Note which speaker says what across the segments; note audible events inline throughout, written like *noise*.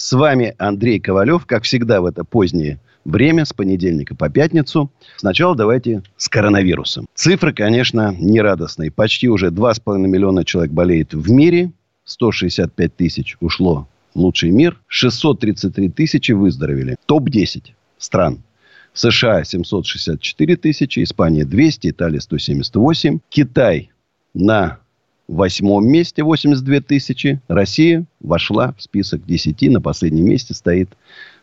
Speaker 1: С вами Андрей Ковалев. Как всегда в это позднее время, с понедельника по пятницу. Сначала давайте с коронавирусом. Цифры, конечно, нерадостные. Почти уже 2,5 миллиона человек болеет в мире. 165 тысяч ушло в лучший мир. 633 тысячи выздоровели. Топ-10 стран. США 764 тысячи, Испания 200, Италия 178, Китай на восьмом месте 82 тысячи. Россия вошла в список 10. На последнем месте стоит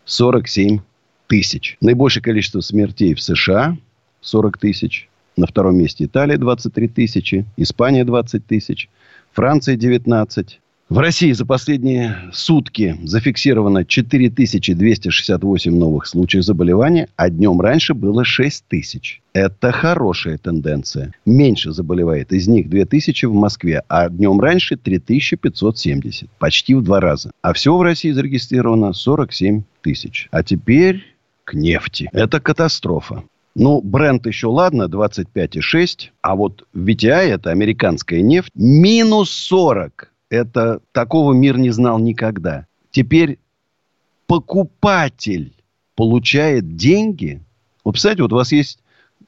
Speaker 1: 47 тысяч. Наибольшее количество смертей в США 40 тысяч. На втором месте Италия 23 тысячи. Испания 20 тысяч. Франция 19. В России за последние сутки зафиксировано 4268 новых случаев заболевания, а днем раньше было 6 тысяч. Это хорошая тенденция. Меньше заболевает. Из них 2000 в Москве, а днем раньше 3570. Почти в два раза. А всего в России зарегистрировано 47 тысяч. А теперь к нефти. Это катастрофа. Ну, бренд еще ладно, 25,6. А вот VTI, это американская нефть, минус 40. Это такого мир не знал никогда. Теперь покупатель получает деньги. Вот, представляете, вот у вас есть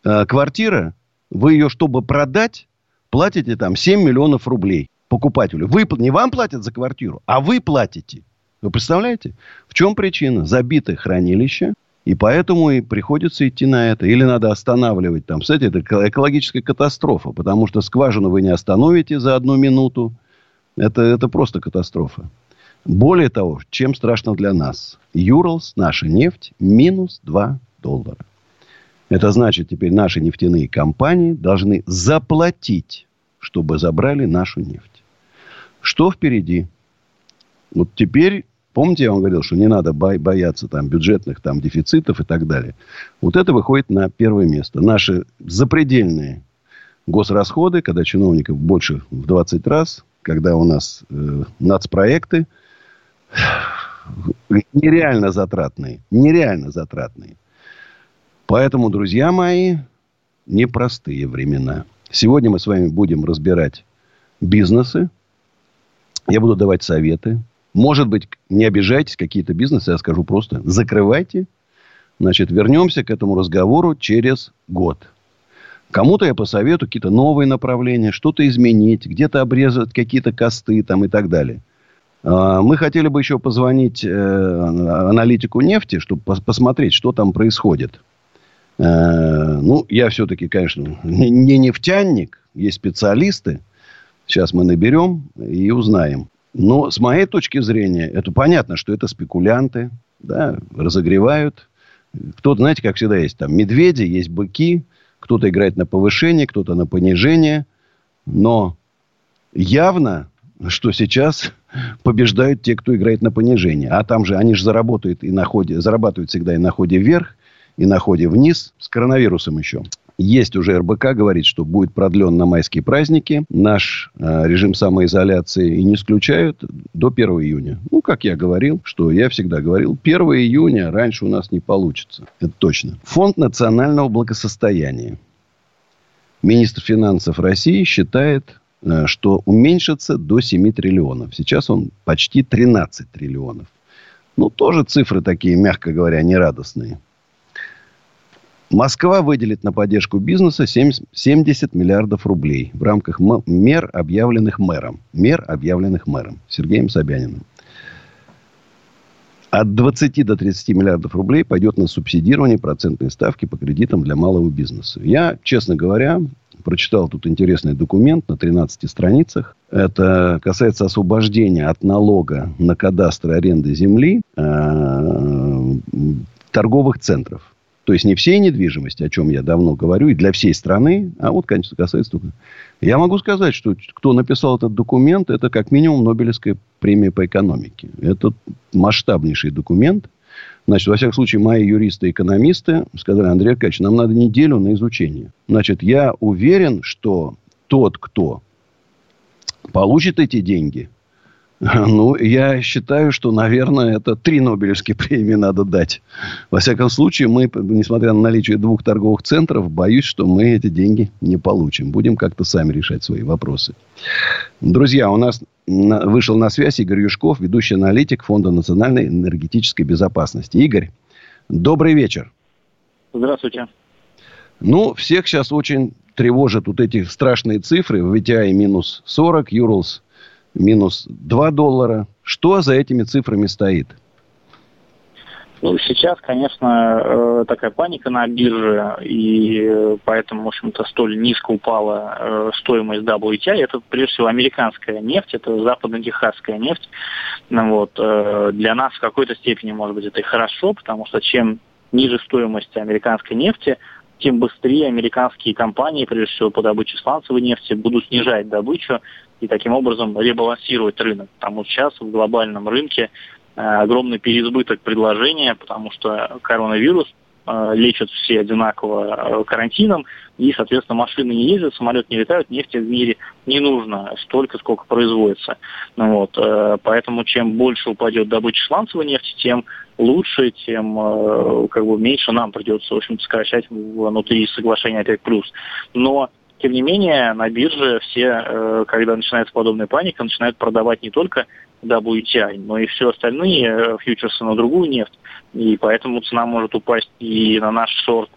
Speaker 1: э, квартира, вы ее, чтобы продать, платите там 7 миллионов рублей покупателю. Вы, не вам платят за квартиру, а вы платите. Вы представляете? В чем причина? Забитое хранилище. И поэтому и приходится идти на это. Или надо останавливать там. Кстати, это экологическая катастрофа. Потому что скважину вы не остановите за одну минуту. Это, это просто катастрофа. Более того, чем страшно для нас. Юрлс, наша нефть, минус 2 доллара. Это значит, теперь наши нефтяные компании должны заплатить, чтобы забрали нашу нефть. Что впереди? Вот теперь, помните, я вам говорил, что не надо бояться там бюджетных там дефицитов и так далее. Вот это выходит на первое место. Наши запредельные госрасходы, когда чиновников больше в 20 раз, когда у нас э, нацпроекты нереально затратные. Нереально затратные. Поэтому, друзья мои, непростые времена. Сегодня мы с вами будем разбирать бизнесы. Я буду давать советы. Может быть, не обижайтесь, какие-то бизнесы, я скажу просто, закрывайте. Значит, вернемся к этому разговору через год. Кому-то я посоветую какие-то новые направления, что-то изменить, где-то обрезать какие-то косты там и так далее. А, мы хотели бы еще позвонить э, аналитику нефти, чтобы посмотреть, что там происходит. Э, ну, я все-таки, конечно, не нефтяник, есть специалисты. Сейчас мы наберем и узнаем. Но с моей точки зрения, это понятно, что это спекулянты, да, разогревают. Кто-то, знаете, как всегда есть там медведи, есть быки – кто-то играет на повышение, кто-то на понижение. Но явно, что сейчас *laughs* побеждают те, кто играет на понижение. А там же они же заработают и на ходе, зарабатывают всегда и на ходе вверх, и на ходе вниз. С коронавирусом еще. Есть уже РБК, говорит, что будет продлен на майские праздники наш э, режим самоизоляции и не исключают до 1 июня. Ну, как я говорил, что я всегда говорил, 1 июня раньше у нас не получится. Это точно. Фонд национального благосостояния. Министр финансов России считает, э, что уменьшится до 7 триллионов. Сейчас он почти 13 триллионов. Ну, тоже цифры такие, мягко говоря, нерадостные. Москва выделит на поддержку бизнеса 70 миллиардов рублей в рамках мер, объявленных мэром. Мер, объявленных мэром Сергеем Собяниным. От 20 до 30 миллиардов рублей пойдет на субсидирование процентной ставки по кредитам для малого бизнеса. Я, честно говоря, прочитал тут интересный документ на 13 страницах. Это касается освобождения от налога на кадастр аренды земли э, торговых центров. То есть не всей недвижимости, о чем я давно говорю, и для всей страны, а вот, конечно, касается только... Я могу сказать, что кто написал этот документ, это как минимум Нобелевская премия по экономике. Это масштабнейший документ. Значит, во всяком случае, мои юристы-экономисты сказали, Андрей Аркадьевич, нам надо неделю на изучение. Значит, я уверен, что тот, кто получит эти деньги, *laughs* ну, я считаю, что, наверное, это три Нобелевские премии надо дать. Во всяком случае, мы, несмотря на наличие двух торговых центров, боюсь, что мы эти деньги не получим. Будем как-то сами решать свои вопросы. Друзья, у нас вышел на связь Игорь Юшков, ведущий аналитик Фонда национальной энергетической безопасности. Игорь, добрый вечер.
Speaker 2: Здравствуйте.
Speaker 1: Ну, всех сейчас очень тревожат вот эти страшные цифры. VTI минус 40, Юрлс минус 2 доллара. Что за этими цифрами стоит?
Speaker 2: Ну, сейчас, конечно, э, такая паника на бирже, и поэтому, в общем-то, столь низко упала э, стоимость WTI. Это, прежде всего, американская нефть, это западно-техасская нефть. Ну, вот. Э, для нас в какой-то степени, может быть, это и хорошо, потому что чем ниже стоимость американской нефти, тем быстрее американские компании, прежде всего по добыче сланцевой нефти, будут снижать добычу и таким образом ребалансировать рынок. Потому что сейчас в глобальном рынке э, огромный переизбыток предложения, потому что коронавирус э, лечат все одинаково э, карантином, и, соответственно, машины не ездят, самолеты не летают, нефти в мире не нужно столько, сколько производится. Ну, вот, поэтому чем больше упадет добыча сланцевой нефти, тем лучше, тем как бы меньше нам придется, в общем сокращать внутри соглашения ОПЕК+. Но тем не менее, на бирже все, э, когда начинается подобная паника, начинают продавать не только WTI, но и все остальные э, фьючерсы на другую нефть. И поэтому цена может упасть и на наш сорт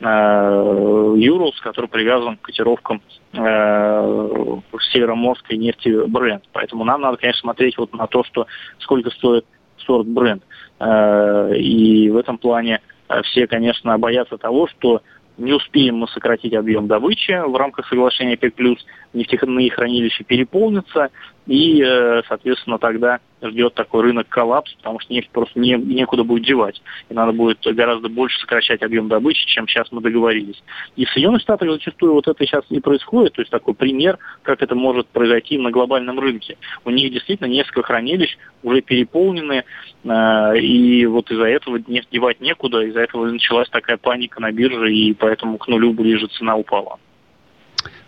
Speaker 2: Юрлс, э, который привязан к котировкам североморской нефти бренд. Поэтому нам надо, конечно, смотреть вот на то, что сколько стоит сорт бренд. И в этом плане все, конечно, боятся того, что не успеем мы сократить объем добычи в рамках соглашения ОПЕК+, нефтяные хранилища переполнятся, и, э, соответственно, тогда ждет такой рынок коллапс, потому что нефть просто не, некуда будет девать. И надо будет гораздо больше сокращать объем добычи, чем сейчас мы договорились. И в Соединенных Штатах зачастую вот это сейчас и происходит. То есть такой пример, как это может произойти на глобальном рынке. У них действительно несколько хранилищ уже переполнены, э, и вот из-за этого нефть девать некуда, из-за этого началась такая паника на бирже, и поэтому к нулю ближе цена упала.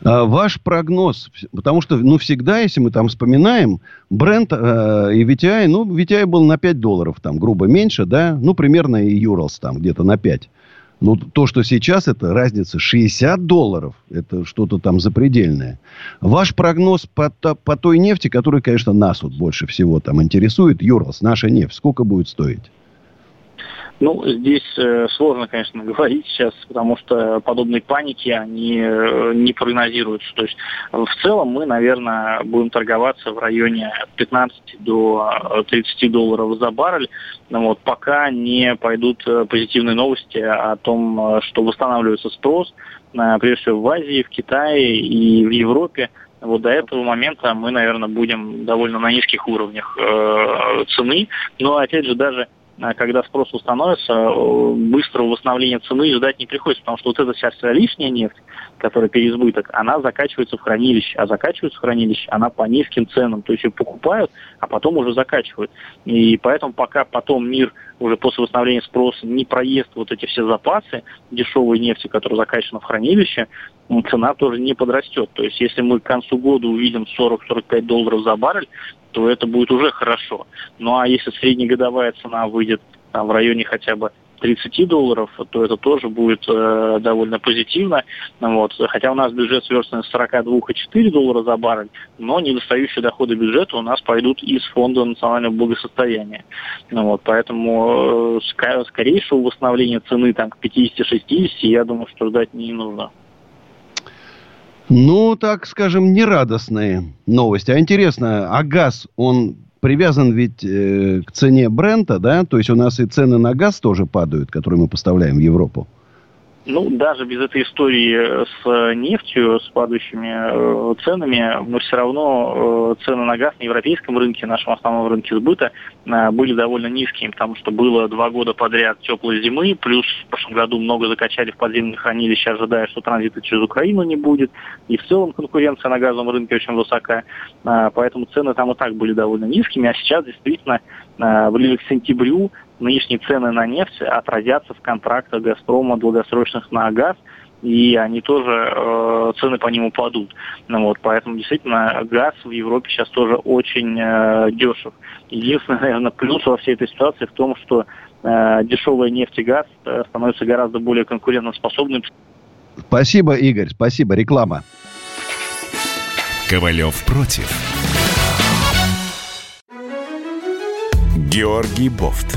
Speaker 1: А, ваш прогноз, потому что, ну, всегда, если мы там вспоминаем, бренд э, и VTI, ну, VTI был на 5 долларов, там, грубо меньше, да, ну, примерно и Юралс там где-то на 5. Ну, то, что сейчас, это разница 60 долларов, это что-то там запредельное. Ваш прогноз по, по той нефти, которая, конечно, нас вот больше всего там интересует, Юралс, наша нефть, сколько будет стоить?
Speaker 2: Ну, здесь э, сложно, конечно, *laughs* говорить сейчас, потому что подобные паники, они э, не прогнозируются. То есть в целом мы, наверное, будем торговаться в районе от 15 до 30 э, долларов за баррель, ну, вот, пока не пойдут позитивные новости о том, что восстанавливается спрос, прежде всего в Азии, в Китае и в Европе. Вот до этого момента мы, наверное, будем довольно на низких уровнях э, цены. Но, опять же, даже а когда спрос установится, э, быстрого восстановления цены ждать не приходится, потому что вот эта вся лишняя нефть, которая переизбыток, она закачивается в хранилище, а закачивается в хранилище она по низким ценам, то есть ее покупают, а потом уже закачивают. И поэтому пока потом мир уже после восстановления спроса не проест вот эти все запасы дешевой нефти, которая закачана в хранилище, цена тоже не подрастет. То есть если мы к концу года увидим 40-45 долларов за баррель, то это будет уже хорошо. Ну а если среднегодовая цена выйдет там, в районе хотя бы 30 долларов, то это тоже будет э, довольно позитивно. Вот. Хотя у нас бюджет сверстан с 42,4 доллара за баррель, но недостающие доходы бюджета у нас пойдут из Фонда национального благосостояния. Ну, вот. Поэтому э, скорейшего восстановления цены там, к 50-60 я думаю, что ждать не нужно.
Speaker 1: Ну, так скажем, нерадостные новости. А интересно, а газ, он привязан ведь э, к цене бренда, да? То есть у нас и цены на газ тоже падают, которые мы поставляем в Европу.
Speaker 2: Ну, даже без этой истории с нефтью, с падающими э, ценами, но все равно э, цены на газ на европейском рынке, нашем основном рынке сбыта, э, были довольно низкими, потому что было два года подряд теплой зимы, плюс в прошлом году много закачали в подземные хранилища, ожидая, что транзита через Украину не будет, и в целом конкуренция на газовом рынке очень высока, э, поэтому цены там и так были довольно низкими, а сейчас действительно ближе к сентябрю нынешние цены на нефть отразятся в контрактах «Газпрома» долгосрочных на газ, и они тоже, э, цены по ним упадут. Ну, вот, поэтому действительно газ в Европе сейчас тоже очень э, дешев. Единственный, *laughs* наверное, плюс во всей этой ситуации в том, что э, дешевая нефть и газ э, становятся гораздо более конкурентоспособными.
Speaker 1: Спасибо, Игорь, спасибо. Реклама.
Speaker 3: Ковалев против. Георгий Бофт.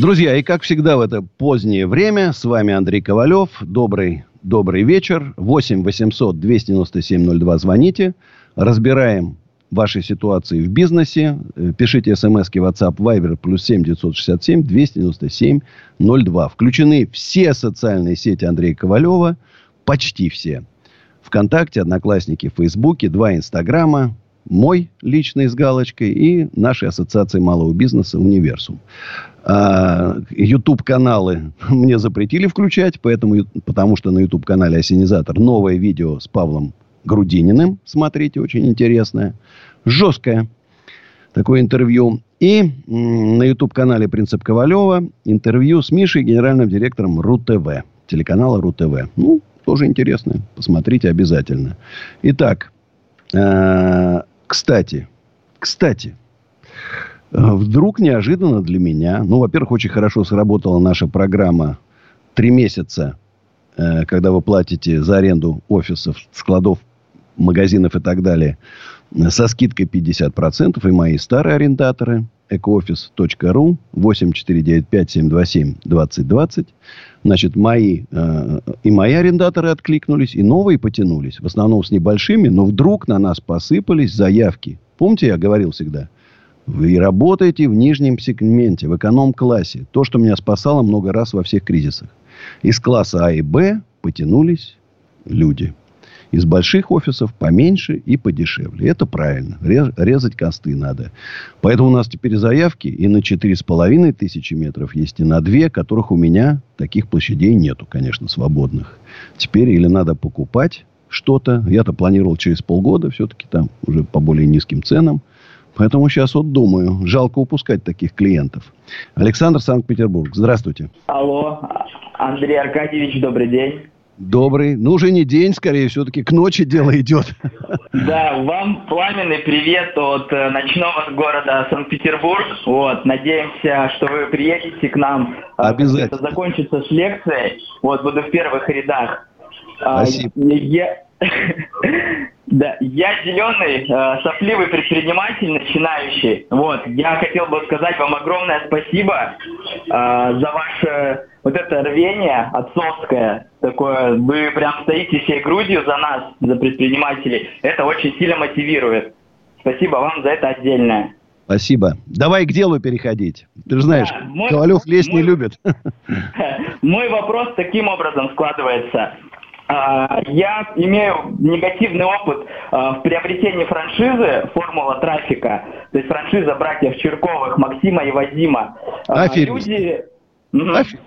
Speaker 1: Друзья, и как всегда в это позднее время, с вами Андрей Ковалев. Добрый добрый вечер. 8 800 297 02 звоните. Разбираем ваши ситуации в бизнесе. Э, пишите смс в WhatsApp Viber плюс 7 967 297 02. Включены все социальные сети Андрея Ковалева. Почти все. Вконтакте, Одноклассники, Фейсбуке, два Инстаграма, мой личный с галочкой и нашей ассоциации малого бизнеса «Универсум». YouTube-каналы а, *laughs* мне запретили включать, поэтому, потому что на YouTube-канале «Осенизатор» новое видео с Павлом Грудининым. Смотрите, очень интересное. Жесткое такое интервью. И на YouTube-канале «Принцип Ковалева» интервью с Мишей, генеральным директором РУ-ТВ. Телеканала РУ-ТВ. Ну, тоже интересно. Посмотрите обязательно. Итак, э, кстати, кстати, Э, вдруг неожиданно для меня, ну, во-первых, очень хорошо сработала наша программа «Три месяца», э, когда вы платите за аренду офисов, складов, магазинов и так далее, э, со скидкой 50%, и мои старые арендаторы, ecooffice.ru, 8495-727-2020, значит, мои, э, и мои арендаторы откликнулись, и новые потянулись, в основном с небольшими, но вдруг на нас посыпались заявки. Помните, я говорил всегда – вы работаете в нижнем сегменте, в эконом-классе. То, что меня спасало много раз во всех кризисах. Из класса А и Б потянулись люди. Из больших офисов поменьше и подешевле. Это правильно. Резать косты надо. Поэтому у нас теперь заявки и на 4,5 тысячи метров есть, и на 2, которых у меня таких площадей нету, конечно, свободных. Теперь или надо покупать что-то. Я-то планировал через полгода все-таки там уже по более низким ценам. Поэтому сейчас вот думаю, жалко упускать таких клиентов. Александр, Санкт-Петербург. Здравствуйте.
Speaker 4: Алло, Андрей Аркадьевич, добрый день.
Speaker 1: Добрый. Ну, уже не день, скорее, все-таки к ночи дело идет.
Speaker 4: Да, вам пламенный привет от э, ночного города Санкт-Петербург. Вот, надеемся, что вы приедете к нам.
Speaker 1: А, Обязательно. Это
Speaker 4: закончится с лекцией. Вот, буду в первых рядах.
Speaker 1: А, Спасибо. Я,
Speaker 4: Да, я зеленый, э, сопливый предприниматель, начинающий. Вот, я хотел бы сказать вам огромное спасибо э, за ваше вот это рвение отцовское. Такое, вы прям стоите всей грудью за нас, за предпринимателей. Это очень сильно мотивирует. Спасибо вам за это отдельное.
Speaker 1: Спасибо. Давай к делу переходить. Ты же знаешь, да, мой, Ковалев лезть мой, не любит. *laughs*
Speaker 4: Мой вопрос таким образом складывается. А, я имею негативный опыт а, в приобретении франшизы «Формула трафика», то есть франшиза братьев Черковых, Максима и Вадима.
Speaker 1: А, аферисты. Люди... Аферисты.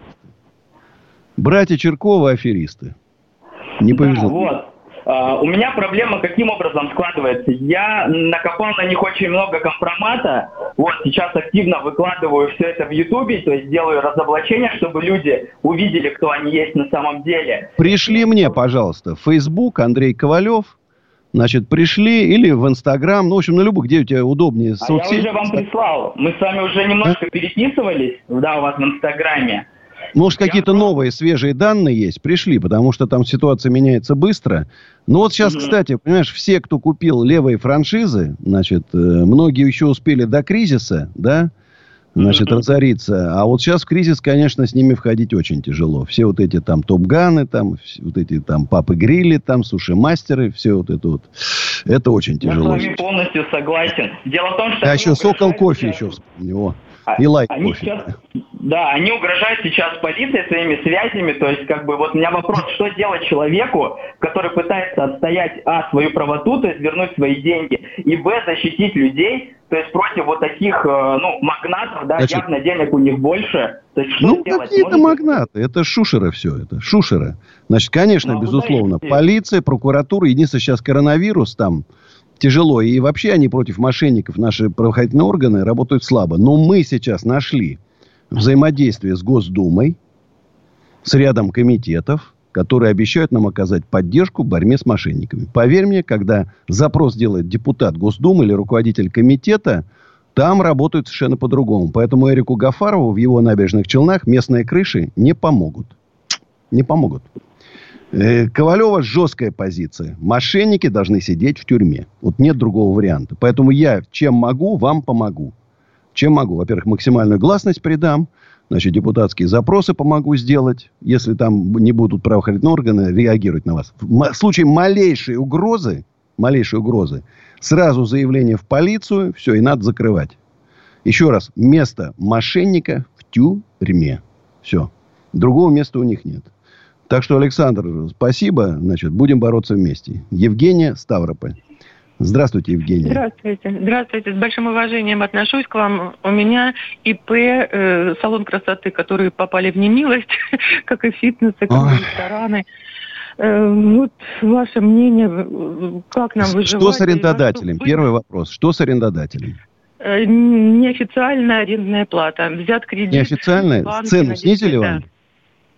Speaker 1: Братья Черковы аферисты. Не повезло. Да,
Speaker 4: вот. Uh, у меня проблема каким образом складывается? Я накопал на них очень много компромата. Вот сейчас активно выкладываю все это в Ютубе, то есть делаю разоблачение, чтобы люди увидели, кто они есть на самом деле.
Speaker 1: Пришли мне, пожалуйста, в Facebook Андрей Ковалев. Значит, пришли или в Инстаграм, ну, в общем, на любых, где у тебя удобнее
Speaker 4: соцсети. А я уже вам прислал. Мы с вами уже немножко а? переписывались, да, у вас в Инстаграме.
Speaker 1: Может, какие-то новые, свежие данные есть? Пришли, потому что там ситуация меняется быстро. Ну вот сейчас, кстати, понимаешь, все, кто купил левые франшизы, значит, э, многие еще успели до кризиса, да, значит, mm-hmm. разориться. А вот сейчас в кризис, конечно, с ними входить очень тяжело. Все вот эти там топ-ганы, там, вот эти там папы-грилли, там, суши-мастеры, все вот это вот. Это очень тяжело.
Speaker 4: Я с вами полностью согласен. Дело в том, что...
Speaker 1: А еще сокол кофе еще вспомнил.
Speaker 4: А, и лайк они кофе. Сейчас, да, они угрожают сейчас полиции своими связями. То есть, как бы, вот у меня вопрос, что делать человеку, который пытается отстоять, а, свою правоту, то есть вернуть свои деньги, и, б, защитить людей, то есть против вот таких, э, ну, магнатов, да, Значит, явно денег у них больше. То есть, что
Speaker 1: ну, какие-то магнаты, это шушера все, это шушера. Значит, конечно, ну, безусловно, полиция, прокуратура, единственное, сейчас коронавирус там, тяжело. И вообще они против мошенников, наши правоохранительные органы, работают слабо. Но мы сейчас нашли взаимодействие с Госдумой, с рядом комитетов, которые обещают нам оказать поддержку в борьбе с мошенниками. Поверь мне, когда запрос делает депутат Госдумы или руководитель комитета, там работают совершенно по-другому. Поэтому Эрику Гафарову в его набережных Челнах местные крыши не помогут. Не помогут. Э, Ковалева жесткая позиция. Мошенники должны сидеть в тюрьме. Вот нет другого варианта. Поэтому я чем могу, вам помогу. Чем могу? Во-первых, максимальную гласность придам. Значит, депутатские запросы помогу сделать, если там не будут правоохранительные органы реагировать на вас. В случае малейшей угрозы, малейшей угрозы, сразу заявление в полицию, все, и надо закрывать. Еще раз, место мошенника в тюрьме. Все. Другого места у них нет. Так что, Александр, спасибо. Значит, будем бороться вместе. Евгения Ставрополь. Здравствуйте, Евгения.
Speaker 5: Здравствуйте. Здравствуйте. С большим уважением отношусь к вам. У меня ИП, э, салон красоты, которые попали в немилость, *laughs* как и фитнесы, как и рестораны. Э, вот ваше мнение, как нам выживать?
Speaker 1: Что с арендодателем? Первый вопрос. Что с арендодателем?
Speaker 5: Э, неофициальная арендная плата. Взят кредит.
Speaker 1: Неофициальная? Цену снизили вам?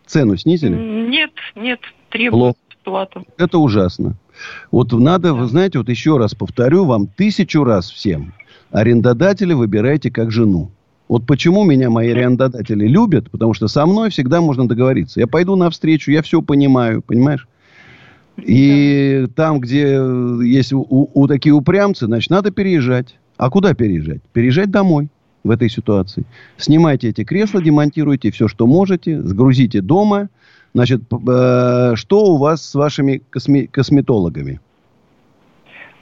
Speaker 1: Цену снизили?
Speaker 5: Нет, нет, требуют плату.
Speaker 1: Это ужасно. Вот надо, вы знаете, вот еще раз повторю вам тысячу раз всем. Арендодателя выбирайте как жену. Вот почему меня мои арендодатели любят, потому что со мной всегда можно договориться. Я пойду навстречу, я все понимаю, понимаешь? И да. там, где есть у, у такие упрямцы, значит, надо переезжать. А куда переезжать? Переезжать домой в этой ситуации. Снимайте эти кресла, демонтируйте все, что можете, сгрузите дома. Значит, э, что у вас с вашими косме- косметологами?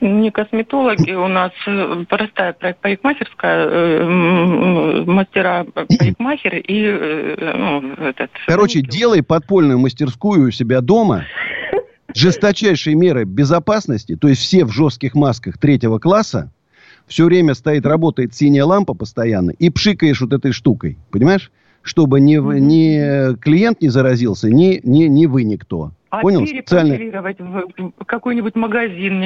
Speaker 5: Не косметологи, у нас э, простая парикмахерская, э, мастера *clears throat* парикмахер и ну,
Speaker 1: этот... Короче, делай подпольную мастерскую у себя дома, *laughs* жесточайшие меры безопасности, то есть все в жестких масках третьего класса, все время стоит, работает синяя лампа постоянно, и пшикаешь вот этой штукой, понимаешь? Чтобы ни, ни клиент не заразился, ни, ни, ни вы никто.
Speaker 5: А Понял? Специально... в какой-нибудь магазин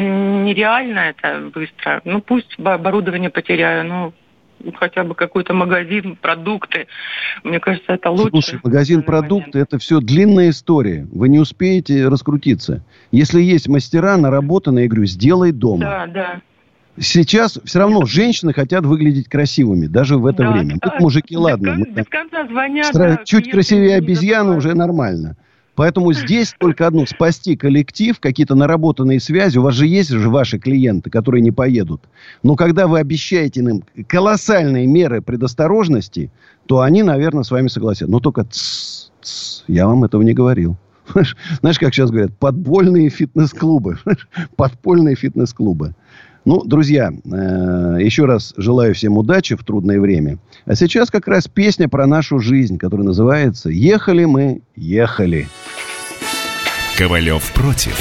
Speaker 5: нереально это быстро. Ну, пусть оборудование потеряю, но хотя бы какой-то магазин, продукты. Мне кажется, это лучше.
Speaker 1: Слушай, магазин продукты, это все длинная история. Вы не успеете раскрутиться. Если есть мастера, наработанные, я говорю, сделай дома.
Speaker 5: Да, да.
Speaker 1: Сейчас все равно женщины хотят выглядеть красивыми, даже в это да, время. Тут мужики, без ладно. Кон, без конца звонят. Стра... Да, чуть красивее обезьяны уже нормально. Поэтому здесь только одно, спасти коллектив, какие-то наработанные связи. У вас же есть же ваши клиенты, которые не поедут. Но когда вы обещаете им колоссальные меры предосторожности, то они, наверное, с вами согласятся. Но только тс, тс, я вам этого не говорил. Знаешь, как сейчас говорят, подпольные фитнес-клубы. Подпольные фитнес-клубы. Ну, друзья, э, еще раз желаю всем удачи в трудное время. А сейчас как раз песня про нашу жизнь, которая называется «Ехали мы, ехали».
Speaker 3: Ковалев против.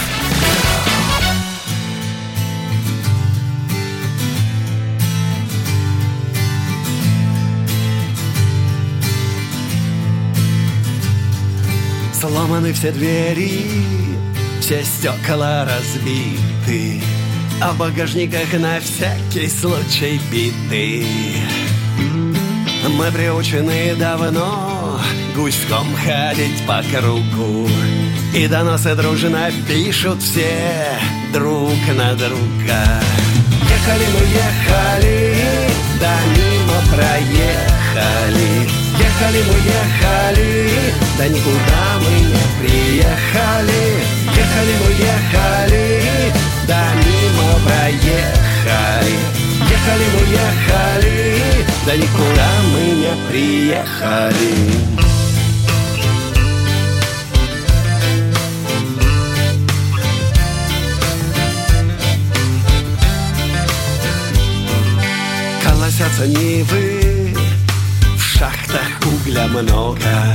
Speaker 6: Сломаны все двери, все стекла разбиты а багажниках на всякий случай биты. Мы приучены давно гуськом ходить по кругу. И доносы дружно пишут все друг на друга. Ехали мы, ехали, да мимо проехали. Ехали Ехали мы, ехали, да никуда мы не приехали. Ехали мы, ехали, да мимо проехали. Ехали мы, ехали, да никуда мы не приехали. Колосятся нивы, в шахтах угля много,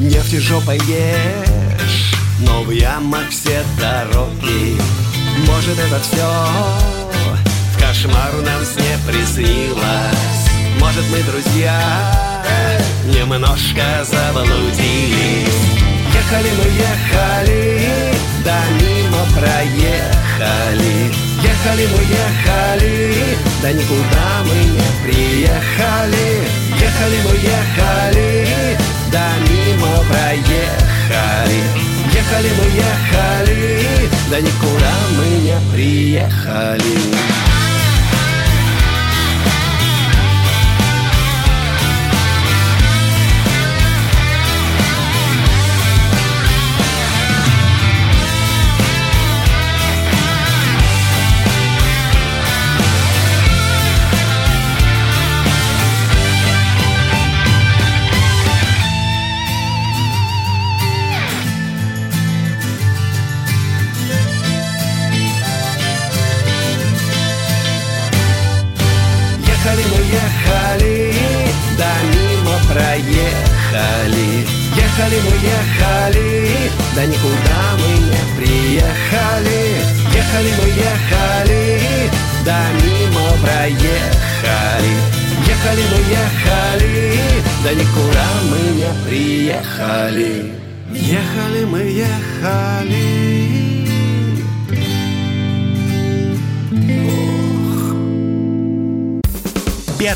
Speaker 6: Нефти жопой ешь, но в ямах все дороги. Может это все в кошмарном сне приснилось, Может мы, друзья, немножко заблудились. Ехали мы, ехали, да мимо проехали, Ехали мы, ехали, да никуда мы не приехали. Ехали мы, ехали, да мимо проехали. Ехали мы, ехали, да никуда мы не приехали. Да никуда мы не приехали. Ехали мы, ехали, да мимо проехали. Ехали мы, ехали, да никуда мы не приехали. Ехали мы, ехали.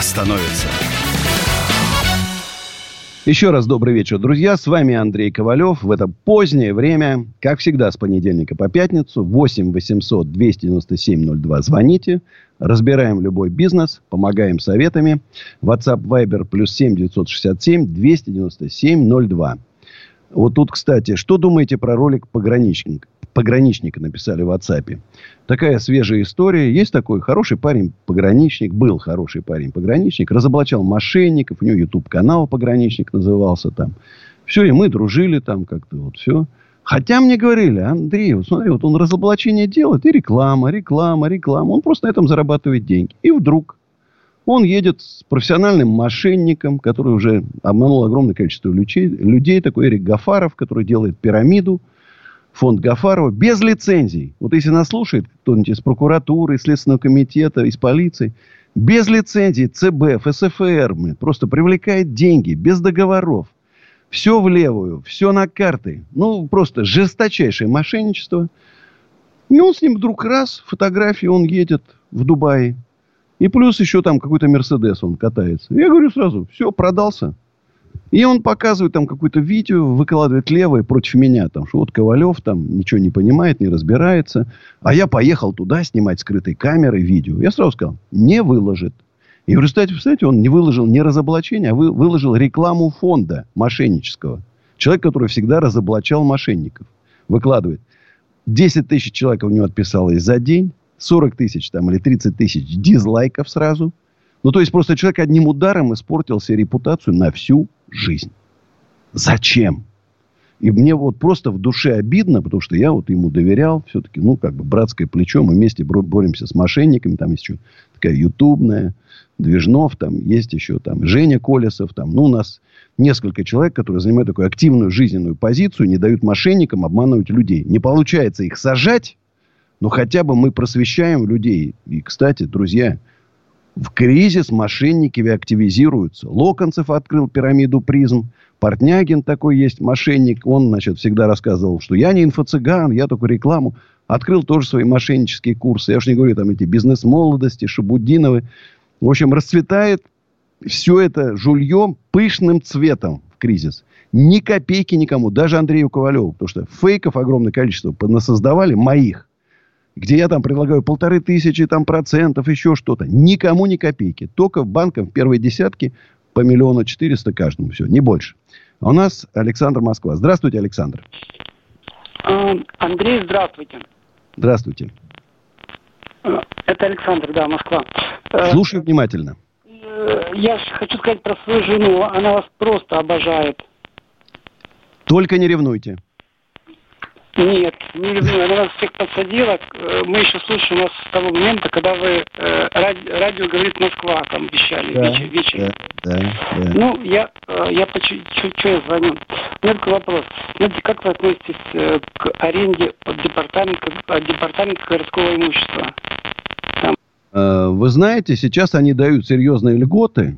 Speaker 1: становятся. Еще раз добрый вечер, друзья. С вами Андрей Ковалев. В это позднее время, как всегда, с понедельника по пятницу, 8 800 297 02. Звоните. Разбираем любой бизнес, помогаем советами. WhatsApp Viber плюс 7 967 297 02. Вот тут, кстати, что думаете про ролик пограничник? Пограничника написали в WhatsApp. Такая свежая история. Есть такой хороший парень, пограничник. Был хороший парень, пограничник. Разоблачал мошенников. У него YouTube-канал пограничник назывался там. Все, и мы дружили там как-то. Вот все. Хотя мне говорили, Андрей, вот смотри, вот он разоблачение делает, и реклама, реклама, реклама. Он просто на этом зарабатывает деньги. И вдруг он едет с профессиональным мошенником, который уже обманул огромное количество людей. людей такой Эрик Гафаров, который делает пирамиду. Фонд Гафарова без лицензий. Вот если нас слушает кто-нибудь из прокуратуры, из Следственного комитета, из полиции. Без лицензий ЦБ, ФСФР просто привлекает деньги, без договоров. Все в левую, все на карты. Ну, просто жесточайшее мошенничество. И он с ним вдруг раз, фотографии, он едет в Дубае. И плюс еще там какой-то Мерседес он катается. Я говорю сразу, все, продался. И он показывает там какое-то видео, выкладывает левое против меня. Там, что вот Ковалев там ничего не понимает, не разбирается. А я поехал туда снимать скрытой камерой видео. Я сразу сказал, не выложит. И в результате, представляете, он не выложил не разоблачение, а вы, выложил рекламу фонда мошеннического. Человек, который всегда разоблачал мошенников. Выкладывает. 10 тысяч человек у него отписалось за день. 40 тысяч там, или 30 тысяч дизлайков сразу. Ну, то есть, просто человек одним ударом испортил себе репутацию на всю жизнь. Зачем? И мне вот просто в душе обидно, потому что я вот ему доверял все-таки, ну, как бы братское плечо. Мы вместе боремся с мошенниками. Там есть еще такая ютубная, Движнов, там есть еще там Женя Колесов. Там, ну, у нас несколько человек, которые занимают такую активную жизненную позицию, не дают мошенникам обманывать людей. Не получается их сажать, но хотя бы мы просвещаем людей. И, кстати, друзья, в кризис мошенники активизируются. Локонцев открыл пирамиду призм. Портнягин такой есть, мошенник. Он, значит, всегда рассказывал, что я не инфо-цыган, я только рекламу. Открыл тоже свои мошеннические курсы. Я уж не говорю, там эти бизнес-молодости, Шабудиновы. В общем, расцветает все это жульем пышным цветом в кризис. Ни копейки никому, даже Андрею Ковалеву. Потому что фейков огромное количество насоздавали моих. Где я там предлагаю полторы тысячи там, процентов, еще что-то. Никому ни копейки. Только банкам в первой десятке по миллиону четыреста каждому. Все, не больше. А у нас Александр Москва. Здравствуйте, Александр.
Speaker 7: А, Андрей, здравствуйте.
Speaker 1: Здравствуйте.
Speaker 7: А, это Александр, да, Москва.
Speaker 1: Э, Слушаю внимательно.
Speaker 7: Э, я хочу сказать про свою жену. Она вас просто обожает.
Speaker 1: Только не ревнуйте.
Speaker 7: Нет, не люблю. Она нас всех подсадила. Э, мы еще слушаем вас с того момента, когда вы э, радио, радио говорит Москва, там вещали да, вечер, вечером. Да, да, да. Ну, я, э, я по чуть что я звоню. У меня такой вопрос. Знаете, как вы относитесь э, к аренде от департамента, от департамента городского имущества?
Speaker 1: Там... Вы знаете, сейчас они дают серьезные льготы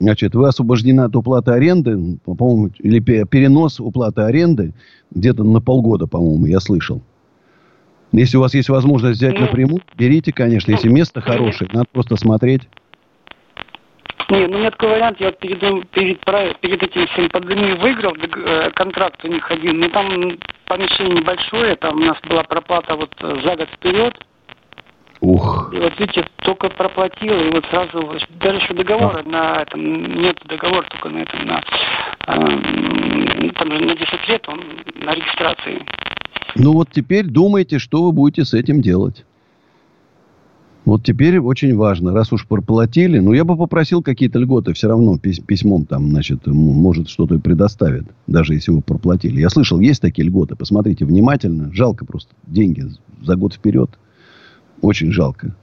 Speaker 1: Значит, вы освобождены от уплаты аренды, по-моему, или перенос уплаты аренды где-то на полгода, по-моему, я слышал. Если у вас есть возможность взять ну, напрямую, берите, конечно. Если место хорошее, надо просто смотреть.
Speaker 7: Не, ну нет такой вариант, я перед, перед, перед этим всем пандемией выиграл э, контракт у них один, но там помещение небольшое, там у нас была проплата вот за год вперед,
Speaker 1: Ух.
Speaker 7: И вот видите, только проплатил, и вот сразу, даже еще договора а. на этом, нет договора только на этом, на, э, там же на 10 лет он на регистрации.
Speaker 1: Ну вот теперь думайте, что вы будете с этим делать. Вот теперь очень важно, раз уж проплатили, ну, я бы попросил какие-то льготы все равно письмом там, значит, может, что-то предоставят, даже если вы проплатили. Я слышал, есть такие льготы, посмотрите внимательно, жалко просто деньги за год вперед. Очень жалко.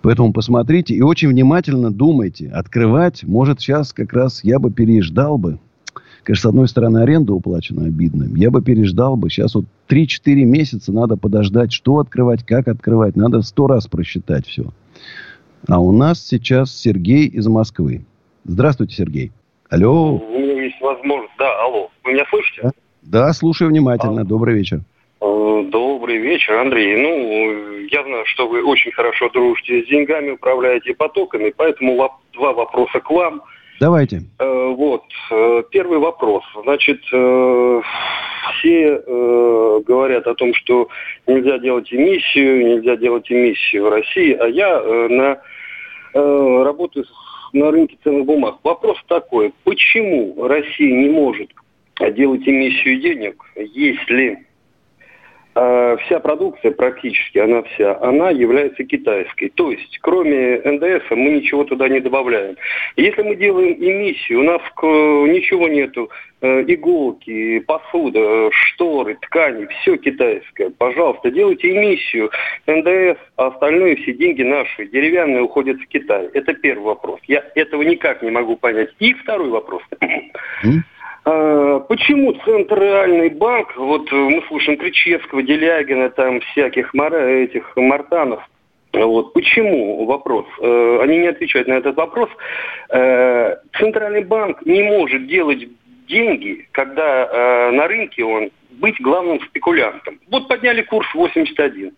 Speaker 1: Поэтому посмотрите и очень внимательно думайте. Открывать, может, сейчас как раз я бы переждал бы. Конечно, с одной стороны, аренда уплачена обидно. Я бы переждал бы. Сейчас вот 3-4 месяца надо подождать, что открывать, как открывать. Надо сто раз просчитать все. А у нас сейчас Сергей из Москвы. Здравствуйте, Сергей. Алло.
Speaker 8: У меня есть возможность. Да, алло. Вы меня слышите?
Speaker 1: Да, да слушаю внимательно. А. Добрый вечер.
Speaker 8: Э, добрый вечер, Андрей. Ну, явно, что вы очень хорошо дружите с деньгами, управляете потоками, поэтому два вопроса к вам.
Speaker 1: Давайте.
Speaker 8: Э, вот. Э, первый вопрос. Значит, все говорят о том, что нельзя делать эмиссию, нельзя делать эмиссию в России, а я на работаю на рынке ценных бумаг. Вопрос такой, почему Россия не может делать эмиссию денег, если вся продукция практически, она вся, она является китайской. То есть, кроме НДС, мы ничего туда не добавляем. Если мы делаем эмиссию, у нас ничего нету, э, иголки, посуда, шторы, ткани, все китайское. Пожалуйста, делайте эмиссию, НДС, а остальные все деньги наши, деревянные, уходят в Китай. Это первый вопрос. Я этого никак не могу понять. И второй вопрос. А, почему Центральный банк, вот мы слушаем Кричевского, Делягина, там всяких этих мартанов, вот. Почему? Вопрос. Э, они не отвечают на этот вопрос. Э, Центральный банк не может делать деньги, когда э, на рынке он быть главным спекулянтом. Вот подняли курс 81.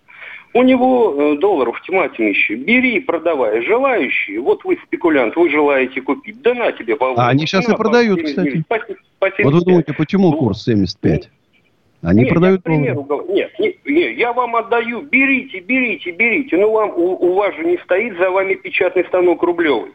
Speaker 8: У него э, долларов тьма тьмища. Бери, продавай. Желающие, вот вы спекулянт, вы желаете купить. Да на тебе,
Speaker 1: по А они сейчас на, и продают, по 70, кстати. По, по вот вы думаете, почему ну, курс 75? Они нет, продают
Speaker 8: я, примеру, нет, нет, нет, я вам отдаю, берите, берите, берите. Ну, вам, у, у вас же не стоит за вами печатный станок рублевый.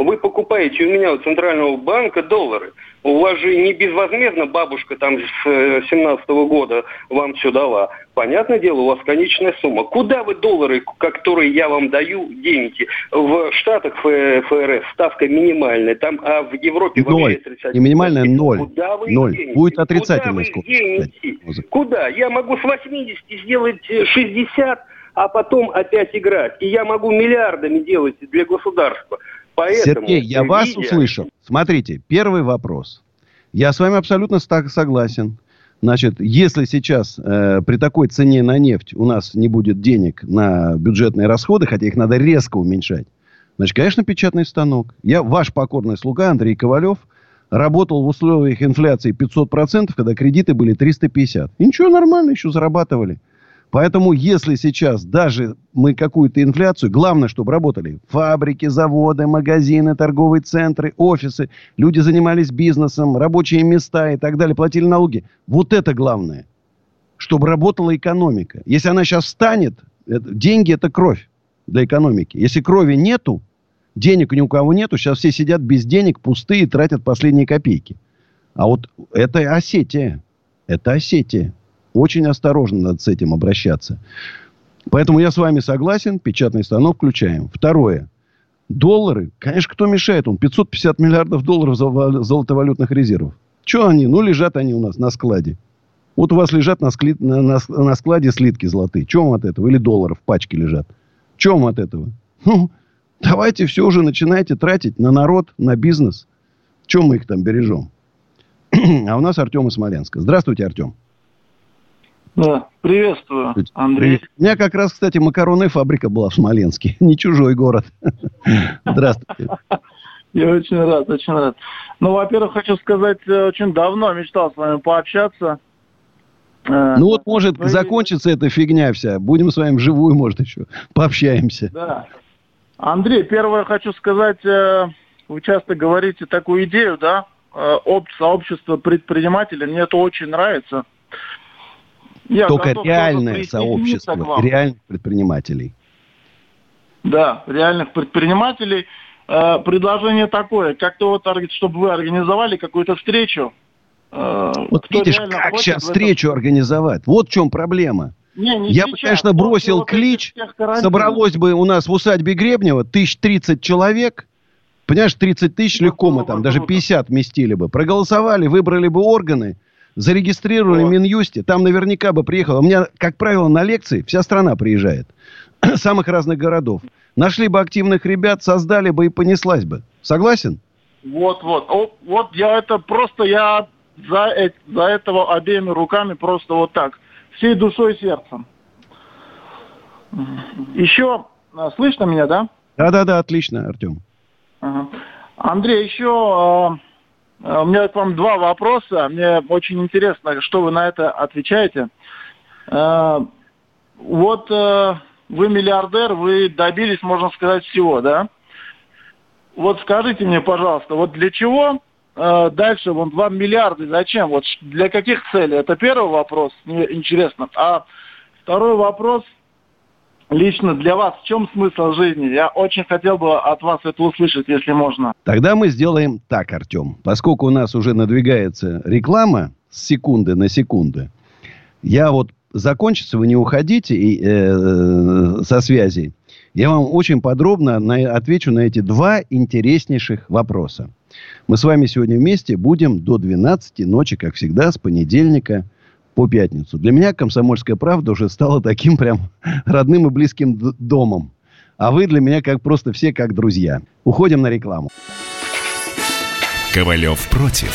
Speaker 8: Вы покупаете у меня у Центрального банка доллары. У вас же не безвозмездно бабушка там с 17 -го года вам все дала. Понятное дело, у вас конечная сумма. Куда вы доллары, которые я вам даю, денете? В Штатах ФРФ ставка минимальная, там, а в Европе
Speaker 1: ноль.
Speaker 8: вообще
Speaker 1: И минимальная ноль. Куда вы ноль. Денете? Будет отрицательная
Speaker 8: скорость. Куда? Я могу с 80 сделать 60, а потом опять играть. И я могу миллиардами делать для государства.
Speaker 1: Поэтому, Сергей, я видя... вас услышал. Смотрите, первый вопрос. Я с вами абсолютно согласен. Значит, если сейчас э, при такой цене на нефть у нас не будет денег на бюджетные расходы, хотя их надо резко уменьшать, значит, конечно, печатный станок. Я, ваш покорный слуга Андрей Ковалев, работал в условиях инфляции 500%, когда кредиты были 350. И ничего, нормально, еще зарабатывали. Поэтому, если сейчас даже мы какую-то инфляцию, главное, чтобы работали фабрики, заводы, магазины, торговые центры, офисы, люди занимались бизнесом, рабочие места и так далее, платили налоги. Вот это главное. Чтобы работала экономика. Если она сейчас встанет, это, деньги – это кровь для экономики. Если крови нету, денег ни у кого нету, сейчас все сидят без денег, пустые, тратят последние копейки. А вот это Осетия. Это Осетия. Очень осторожно надо с этим обращаться. Поэтому я с вами согласен. Печатный станок включаем. Второе. Доллары. Конечно, кто мешает? Он 550 миллиардов долларов золотовалютных резервов. Что они? Ну, лежат они у нас на складе. Вот у вас лежат на, склад, на, на, на складе слитки золотые. Чем от этого? Или долларов в пачке лежат. Чем от этого? Ну, давайте все уже начинайте тратить на народ, на бизнес. Чем мы их там бережем? *clears throat* а у нас Артем из Смоленска. Здравствуйте, Артем.
Speaker 9: Да, приветствую, Андрей. Привет.
Speaker 1: У меня как раз, кстати, макаронная фабрика была в Смоленске. *laughs* Не чужой город. *laughs* Здравствуйте.
Speaker 9: Я очень рад, очень рад. Ну, во-первых, хочу сказать, э, очень давно мечтал с вами пообщаться.
Speaker 1: Э, ну вот, может, ну, закончится эта фигня вся. Будем с вами вживую, может, еще пообщаемся.
Speaker 9: Да. Андрей, первое хочу сказать, э, вы часто говорите такую идею, да, сообщество предпринимателей. Мне это очень нравится.
Speaker 1: Я Только реальное сообщество, реальных предпринимателей.
Speaker 9: Да, реальных предпринимателей. Э, предложение такое, как-то вот, чтобы вы организовали какую-то встречу.
Speaker 1: Э, вот видишь, как сейчас встречу этом... организовать? Вот в чем проблема. Не, не Я сейчас, бы, конечно, бросил вот клич, собралось бы у нас в усадьбе Гребнева тысяч тридцать человек, понимаешь, 30 тысяч легко мы там, даже 50 вместили бы. Проголосовали, выбрали бы органы – зарегистрировали в Минюсте, там наверняка бы приехало. У меня, как правило, на лекции вся страна приезжает. *clears throat* Самых разных городов. Нашли бы активных ребят, создали бы и понеслась бы. Согласен?
Speaker 9: Вот, вот. О, вот я это просто, я за, за этого обеими руками просто вот так. Всей душой и сердцем. Еще, а, слышно меня, да?
Speaker 1: Да-да-да, отлично, Артем.
Speaker 9: Ага. Андрей, еще Э, у меня к вам два вопроса. Мне очень интересно, что вы на это отвечаете. Э, вот э, вы миллиардер, вы добились, можно сказать, всего, да? Вот скажите мне, пожалуйста, вот для чего дальше вон 2 миллиарда, зачем? Вот для каких целей? Это первый вопрос, интересно. А второй вопрос – лично для вас в чем смысл жизни? Я очень хотел бы от вас это услышать, если можно.
Speaker 1: Тогда мы сделаем так, Артем. Поскольку у нас уже надвигается реклама с секунды на секунду, я вот закончится, вы не уходите и, э, со связи. Я вам очень подробно на, отвечу на эти два интереснейших вопроса. Мы с вами сегодня вместе будем до 12 ночи, как всегда, с понедельника по пятницу. Для меня «Комсомольская правда» уже стала таким прям родным и близким домом. А вы для меня как просто все как друзья. Уходим на рекламу.
Speaker 3: Ковалев против.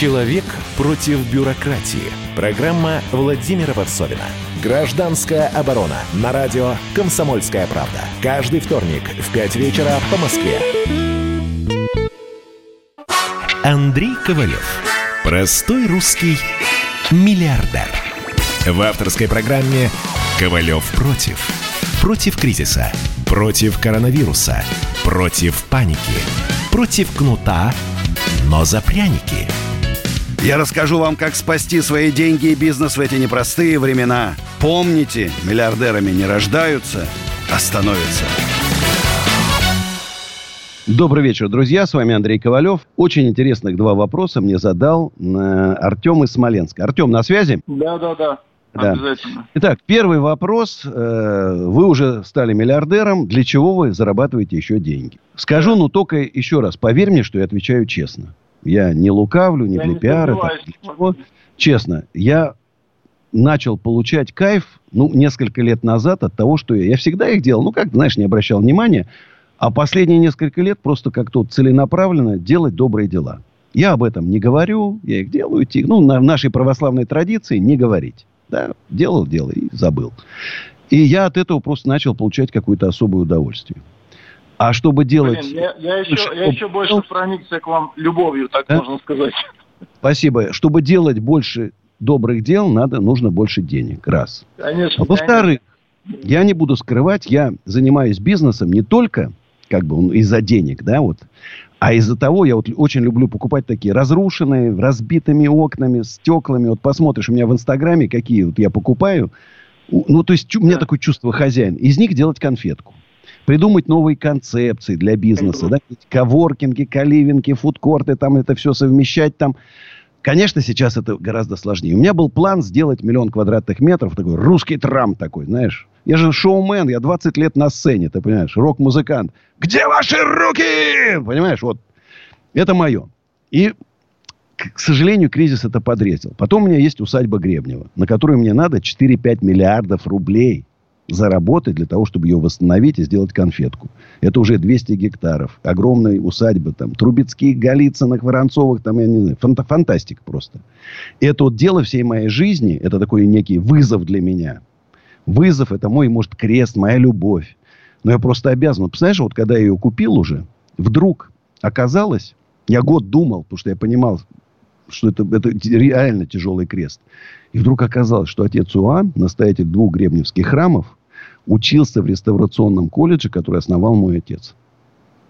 Speaker 3: Человек против бюрократии. Программа Владимира Варсовина. Гражданская оборона. На радио «Комсомольская правда». Каждый вторник в 5 вечера по Москве. Андрей Ковалев. Простой русский миллиардер. В авторской программе «Ковалев против». Против кризиса. Против коронавируса. Против паники. Против кнута, но за пряники.
Speaker 1: Я расскажу вам, как спасти свои деньги и бизнес в эти непростые времена. Помните, миллиардерами не рождаются, а становятся. Добрый вечер, друзья. С вами Андрей Ковалев. Очень интересных два вопроса мне задал э, Артем из Смоленска. Артем, на связи?
Speaker 9: Да, да, да.
Speaker 1: Да.
Speaker 9: Обязательно.
Speaker 1: Итак, первый вопрос. Э, Вы уже стали миллиардером. Для чего вы зарабатываете еще деньги? Скажу, ну только еще раз, поверь мне, что я отвечаю честно. Я не лукавлю, не
Speaker 9: Я
Speaker 1: для
Speaker 9: не
Speaker 1: пиара. так, ничего. Честно, я начал получать кайф, ну, несколько лет назад от того, что я, я всегда их делал, ну, как, знаешь, не обращал внимания, а последние несколько лет просто как-то целенаправленно делать добрые дела. Я об этом не говорю, я их делаю, ну, на в нашей православной традиции не говорить. Да, делал дело и забыл. И я от этого просто начал получать какое-то особое удовольствие. А чтобы делать...
Speaker 9: Блин, я, я еще,
Speaker 1: Слушай,
Speaker 9: я еще больше проникся к вам любовью, так
Speaker 1: Да?
Speaker 9: можно сказать.
Speaker 1: Спасибо. Чтобы делать больше добрых дел, надо, нужно больше денег. Раз.
Speaker 9: Конечно.
Speaker 1: Во-вторых, я не буду скрывать, я занимаюсь бизнесом не только как бы он из-за денег, да, вот, а из-за того, я вот очень люблю покупать такие разрушенные, разбитыми окнами, стеклами. Вот посмотришь у меня в Инстаграме, какие вот я покупаю. Ну, то есть у меня такое чувство хозяин. Из них делать конфетку. Придумать новые концепции для бизнеса. Да? Коворкинги, каливинги, фудкорты, там это все совмещать там. Конечно, сейчас это гораздо сложнее. У меня был план сделать миллион квадратных метров, такой русский трам такой, знаешь. Я же шоумен, я 20 лет на сцене, ты понимаешь, рок-музыкант. Где ваши руки? Понимаешь, вот. Это мое. И, к сожалению, кризис это подрезал. Потом у меня есть усадьба Гребнева, на которую мне надо 4-5 миллиардов рублей заработать для того, чтобы ее восстановить и сделать конфетку. Это уже 200 гектаров. Огромная усадьба. Там, Трубецких, Голицыных, Воронцовых. Там, я не знаю. фанта- фантастика просто. И это вот дело всей моей жизни. Это такой некий вызов для меня. Вызов – это мой, может, крест, моя любовь. Но я просто обязан. Представляешь, вот когда я ее купил уже, вдруг оказалось, я год думал, потому что я понимал, что это, это реально тяжелый крест. И вдруг оказалось, что отец Уан, настоятель двух гребневских храмов, учился в реставрационном колледже, который основал мой отец.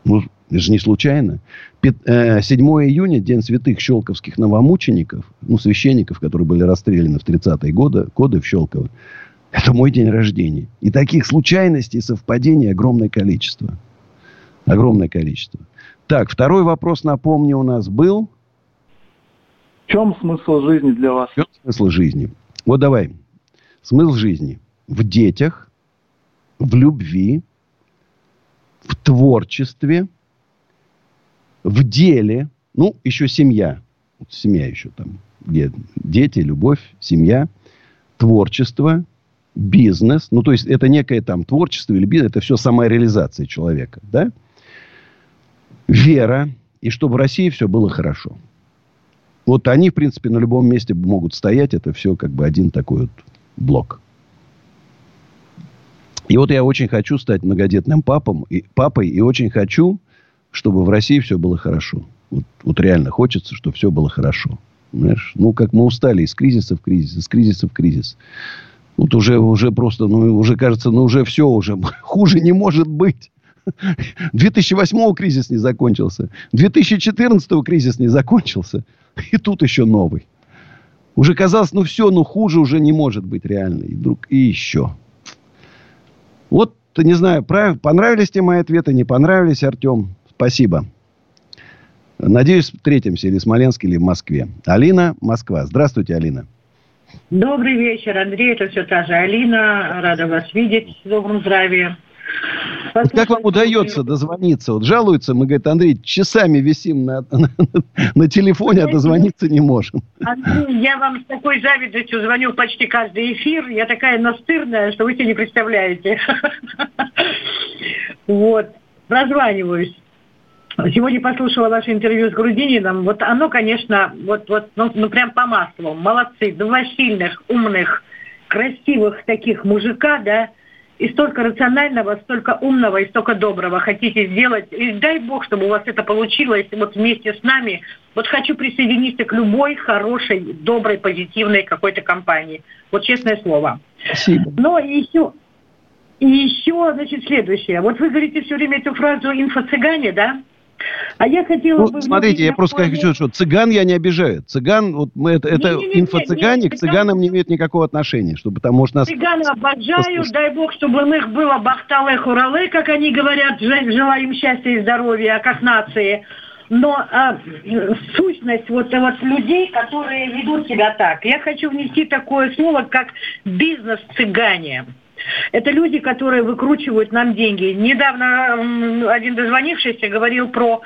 Speaker 1: Ну, это же не случайно. Пят- э, 7 июня, День святых щелковских новомучеников, ну, священников, которые были расстреляны в 30-е годы, годы в Щелково. Это мой день рождения. И таких случайностей совпадений огромное количество. Огромное количество. Так, второй вопрос, напомню, у нас был.
Speaker 9: В чем смысл жизни для вас?
Speaker 1: В чем смысл жизни? Вот давай. Смысл жизни в детях, в любви, в творчестве, в деле. Ну, еще семья. Вот семья еще там. Где дети, любовь, семья, творчество, бизнес. Ну, то есть, это некое там творчество или бизнес. Это все самореализация человека. Да? Вера. И чтобы в России все было хорошо. Вот они, в принципе, на любом месте могут стоять. Это все как бы один такой вот блок. И вот я очень хочу стать многодетным папом, и, папой. И очень хочу, чтобы в России все было хорошо. Вот, вот реально хочется, чтобы все было хорошо. Знаешь? Ну, как мы устали из кризиса в кризис, из кризиса в кризис. Вот уже, уже просто, ну, уже кажется, ну, уже все, уже *laughs* хуже не может быть. *laughs* 2008 кризис не закончился. 2014 кризис не закончился. И тут еще новый. Уже казалось, ну все, ну хуже уже не может быть реально. И вдруг и еще. Вот, не знаю, прав... понравились тебе мои ответы, не понравились, Артем. Спасибо. Надеюсь, встретимся или в Смоленске, или в Москве. Алина, Москва. Здравствуйте, Алина.
Speaker 10: Добрый вечер, Андрей. Это все та же Алина. Рада вас видеть в добром здравии.
Speaker 1: Вот как вам удается дозвониться? Вот жалуются, мы, говорит, Андрей, часами висим на, *laughs* на, на телефоне, а дозвониться не можем.
Speaker 10: Андрей, я вам с такой завидностью звоню почти каждый эфир. Я такая настырная, что вы себе не представляете. *laughs* Вот. Прозваниваюсь. Сегодня послушала ваше интервью с Грудининым. Вот оно, конечно, вот, вот, ну, ну прям по маслу. Молодцы. Два сильных, умных, красивых таких мужика, да, и столько рационального, столько умного и столько доброго хотите сделать. И дай Бог, чтобы у вас это получилось вот вместе с нами. Вот хочу присоединиться к любой хорошей, доброй, позитивной какой-то компании. Вот честное слово.
Speaker 1: Спасибо.
Speaker 10: Но еще, и еще, значит, следующее. Вот вы говорите все время эту фразу «инфо-цыгане», да? А я хотела
Speaker 1: ну, бы... Смотрите, я просто хочу, что цыган я не обижаю. Цыган, вот мы это, это инфо-цыгане к цыганам не имеют никакого отношения, чтобы потому может нас...
Speaker 10: Цыган обожаю, дай бог, чтобы у них было бахталы хуралы, как они говорят, желаем счастья и здоровья, как нации. Но а, сущность вот, вот людей, которые ведут себя так, я хочу внести такое слово, как бизнес-цыгане. Это люди, которые выкручивают нам деньги. Недавно один дозвонившийся говорил про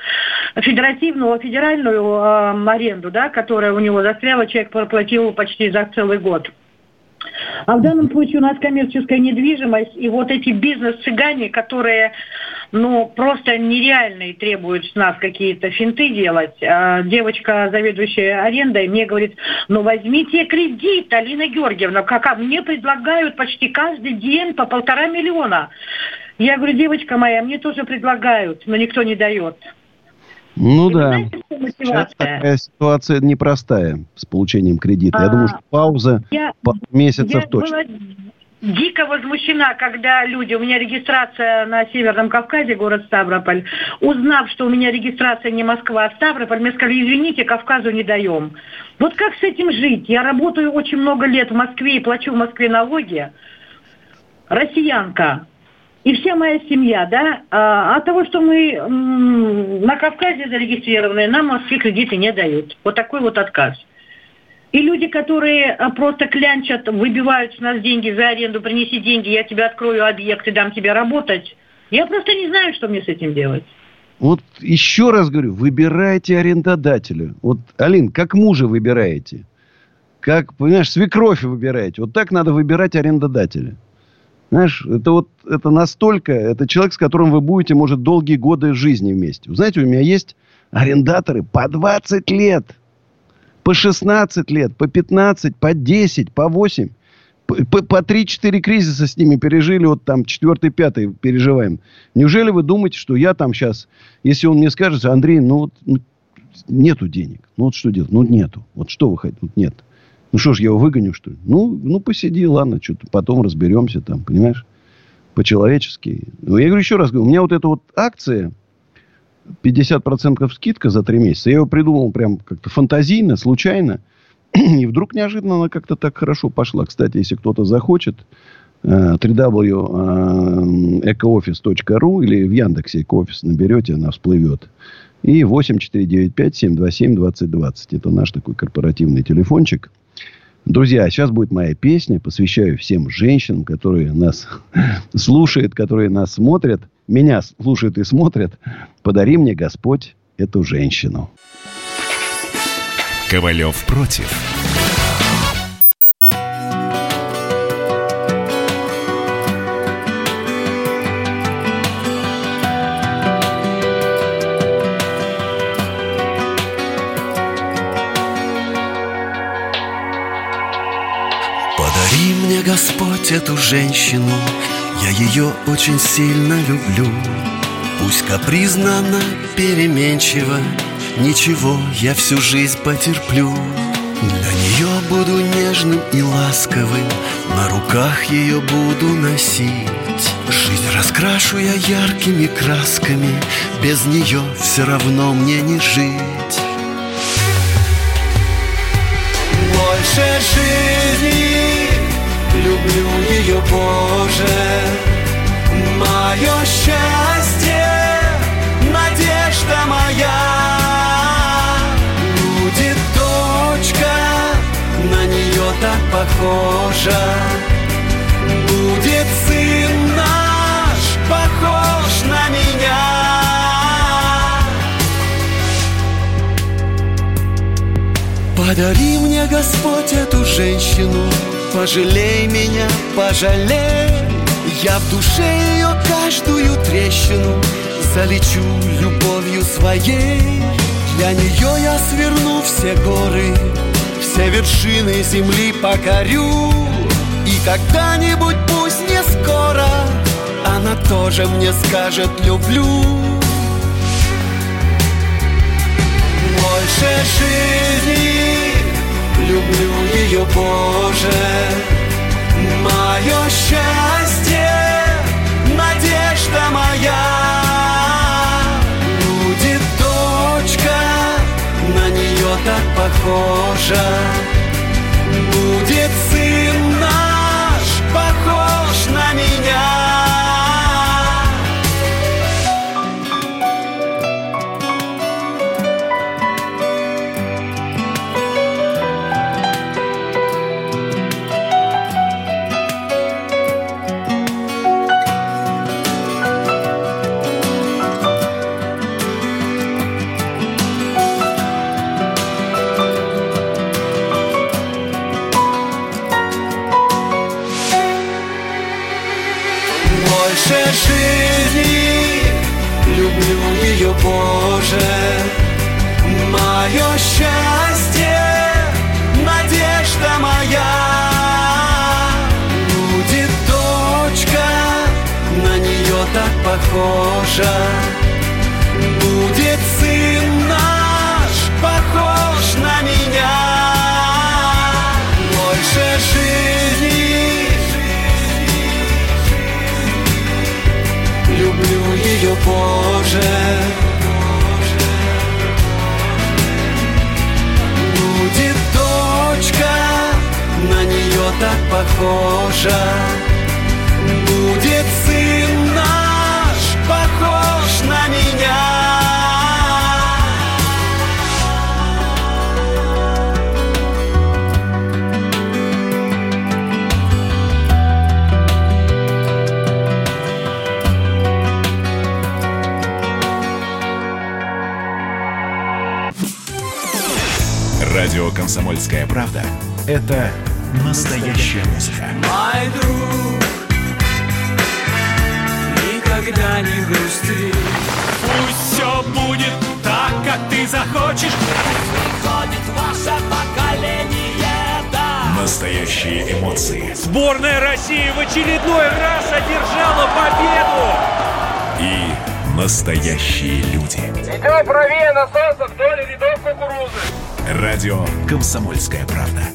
Speaker 10: федеративную, федеральную э, аренду, да, которая у него застряла, человек проплатил почти за целый год. А в данном случае у нас коммерческая недвижимость, и вот эти бизнес-цыгане, которые ну, просто нереальные требуют с нас какие-то финты делать. А девочка, заведующая арендой, мне говорит, ну возьмите кредит, Алина Георгиевна, как а мне предлагают почти каждый день по полтора миллиона. Я говорю, девочка моя, мне тоже предлагают, но никто не дает.
Speaker 1: Ну И да. Знаете, Сейчас такая ситуация непростая с получением кредита. А, я думаю, что пауза я, месяцев я точно. Была
Speaker 10: дико возмущена, когда люди, у меня регистрация на Северном Кавказе, город Ставрополь, узнав, что у меня регистрация не Москва, а Ставрополь, мне сказали, извините, Кавказу не даем. Вот как с этим жить? Я работаю очень много лет в Москве и плачу в Москве налоги. Россиянка и вся моя семья, да, а, от того, что мы на Кавказе зарегистрированы, нам Москве кредиты не дают. Вот такой вот отказ. И люди, которые а, просто клянчат, выбивают с нас деньги за аренду, принеси деньги, я тебе открою объект и дам тебе работать. Я просто не знаю, что мне с этим делать.
Speaker 1: Вот еще раз говорю, выбирайте арендодателя. Вот, Алин, как мужа выбираете? Как, понимаешь, свекровь выбираете. Вот так надо выбирать арендодателя. Знаешь, это вот это настолько, это человек, с которым вы будете, может, долгие годы жизни вместе. Вы знаете, у меня есть арендаторы по 20 лет, по 16 лет, по 15, по 10, по 8. По, по 3-4 кризиса с ними пережили, вот там 4-5 переживаем. Неужели вы думаете, что я там сейчас, если он мне скажет, Андрей, ну, ну нету денег. Ну, вот что делать? Ну, нету. Вот что вы хотите? Вот нет. Ну что ж, я его выгоню, что ли? Ну, ну посиди, ладно, что-то потом разберемся там, понимаешь? По-человечески. Ну, я говорю еще раз, у меня вот эта вот акция, 50% скидка за три месяца, я ее придумал прям как-то фантазийно, случайно. *clears throat* И вдруг неожиданно она как-то так хорошо пошла. Кстати, если кто-то захочет, www.ecooffice.ru или в Яндексе Экоофис наберете, она всплывет. И 8495-727-2020. Это наш такой корпоративный телефончик. Друзья, сейчас будет моя песня. Посвящаю всем женщинам, которые нас *laughs* слушают, которые нас смотрят. Меня слушают и смотрят. Подари мне, Господь, эту женщину.
Speaker 3: Ковалев против.
Speaker 6: Господь эту женщину, я ее очень сильно люблю. Пусть капризна она, переменчива, ничего, я всю жизнь потерплю. Для нее буду нежным и ласковым, на руках ее буду носить. Жизнь раскрашу я яркими красками, без нее все равно мне не жить. Больше жизни люблю ее, Боже. Мое счастье, надежда моя. Будет дочка, на нее так похожа. Будет сын наш, похож на меня. Подари мне, Господь, эту женщину Пожалей меня, пожалей. Я в душе ее каждую трещину Залечу любовью своей. Для нее я сверну все горы Все вершины земли покорю. И когда-нибудь, пусть не скоро Она тоже мне скажет «люблю» Больше жизни люблю ее, Боже Мое счастье, надежда моя. Будет дочка, на нее так похожа похожа. Будет сын наш, похож на меня.
Speaker 3: Радио «Комсомольская правда» — это настоящая музыка.
Speaker 11: Мой друг, никогда не грусти. Пусть все будет так, как ты захочешь. Приходит ваше поколение, да.
Speaker 3: Настоящие эмоции
Speaker 12: Сборная России в очередной раз одержала победу!
Speaker 3: и настоящие люди.
Speaker 12: Идем правее насоса вдоль рядов кукурузы.
Speaker 3: Радио «Комсомольская правда».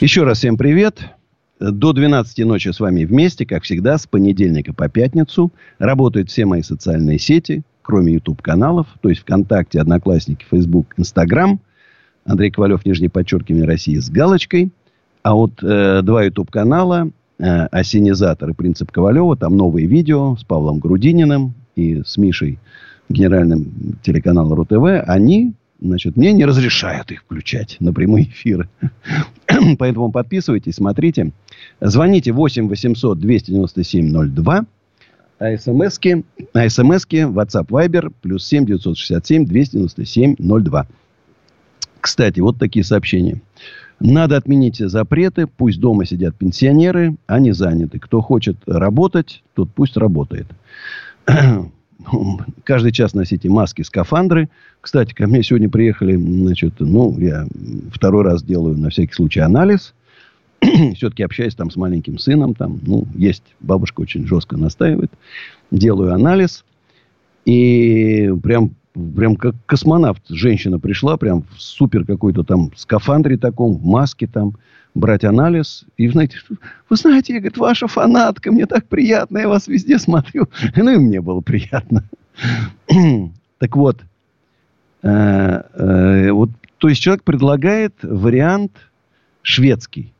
Speaker 1: Еще раз всем привет. До 12 ночи с вами вместе, как всегда, с понедельника по пятницу. Работают все мои социальные сети, кроме YouTube-каналов, то есть ВКонтакте, Одноклассники, Facebook, Instagram. Андрей Ковалев, нижнее подчеркивание России с галочкой. А вот э, два YouTube-канала э, «Осенизатор» и «Принцип Ковалева». Там новые видео с Павлом Грудининым и с Мишей, генеральным телеканала РУ-ТВ. Они, значит, мне не разрешают их включать на прямые эфиры. *clears throat* Поэтому подписывайтесь, смотрите. Звоните 8 800 297 02. А смски, а смски WhatsApp Viber плюс 7 967 297 02. Кстати, вот такие сообщения. Надо отменить запреты. Пусть дома сидят пенсионеры, не заняты. Кто хочет работать, тот пусть работает. *clears throat* *laughs* Каждый час носите маски, скафандры. Кстати, ко мне сегодня приехали, значит, ну, я второй раз делаю на всякий случай анализ. *clears throat* Все-таки общаюсь там с маленьким сыном. Там, ну, есть, бабушка очень жестко настаивает. Делаю анализ. И прям прям как космонавт. Женщина пришла прям в супер какой-то там скафандре таком, в маске там, брать анализ. И, знаете, вы знаете, я, говорит, ваша фанатка, мне так приятно, я вас везде смотрю. *laughs* Ну, и мне было приятно. *clears throat* так вот, э, э, вот, то есть человек предлагает вариант шведский.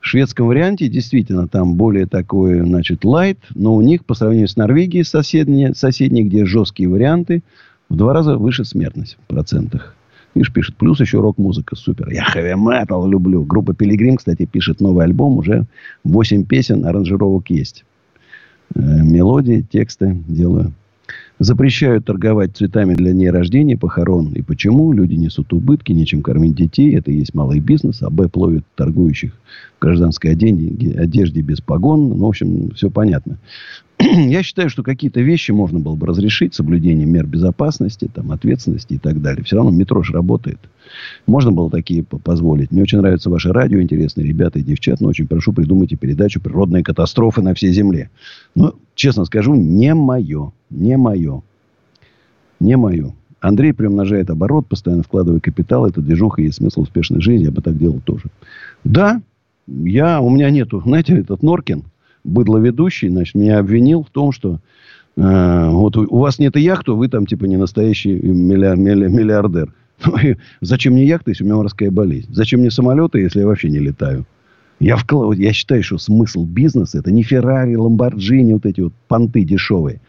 Speaker 1: В шведском варианте действительно там более такой, значит, лайт, но у них по сравнению с Норвегией соседней, соседней где жесткие варианты, В два раза выше смертность в процентах. Видишь, пишет, плюс еще рок-музыка, супер. Я хэви метал люблю. Группа Пилигрим, кстати, пишет новый альбом. Уже 8 песен, аранжировок есть. Э, мелодии, тексты делаю. Запрещают торговать цветами для дней рождения, похорон. И почему? Люди несут убытки, нечем кормить детей. Это и есть малый бизнес. А Б пловит торгующих в гражданской одежде, одежде без погон. Ну, в общем, все понятно. *clears throat* Я считаю, что какие-то вещи можно было бы разрешить. Соблюдение мер безопасности, там, ответственности и так далее. Все равно метро же работает. Можно было такие позволить. Мне очень нравится ваше радио, интересные ребята и девчат. Но очень прошу, придумайте передачу «Природные катастрофы на всей Земле». Ну, честно скажу, не мое. Не мое. Не мое. Андрей приумножает оборот, постоянно вкладывая капитал. Это движуха, есть смысл успешной жизни. Я бы так делал тоже. Да, я, у меня нету, знаете, этот Норкин, быдловедущий, значит, меня обвинил в том, что э, вот у, у вас нет яхты, вы там типа не настоящий миллиар, миллиардер. *laughs* Ну, зачем мне яхта, если у меня морская болезнь? Зачем мне самолеты, если я вообще не летаю? Я, вклад... я считаю, что смысл бизнеса это не Феррари, Ламборджини, вот эти вот понты дешевые.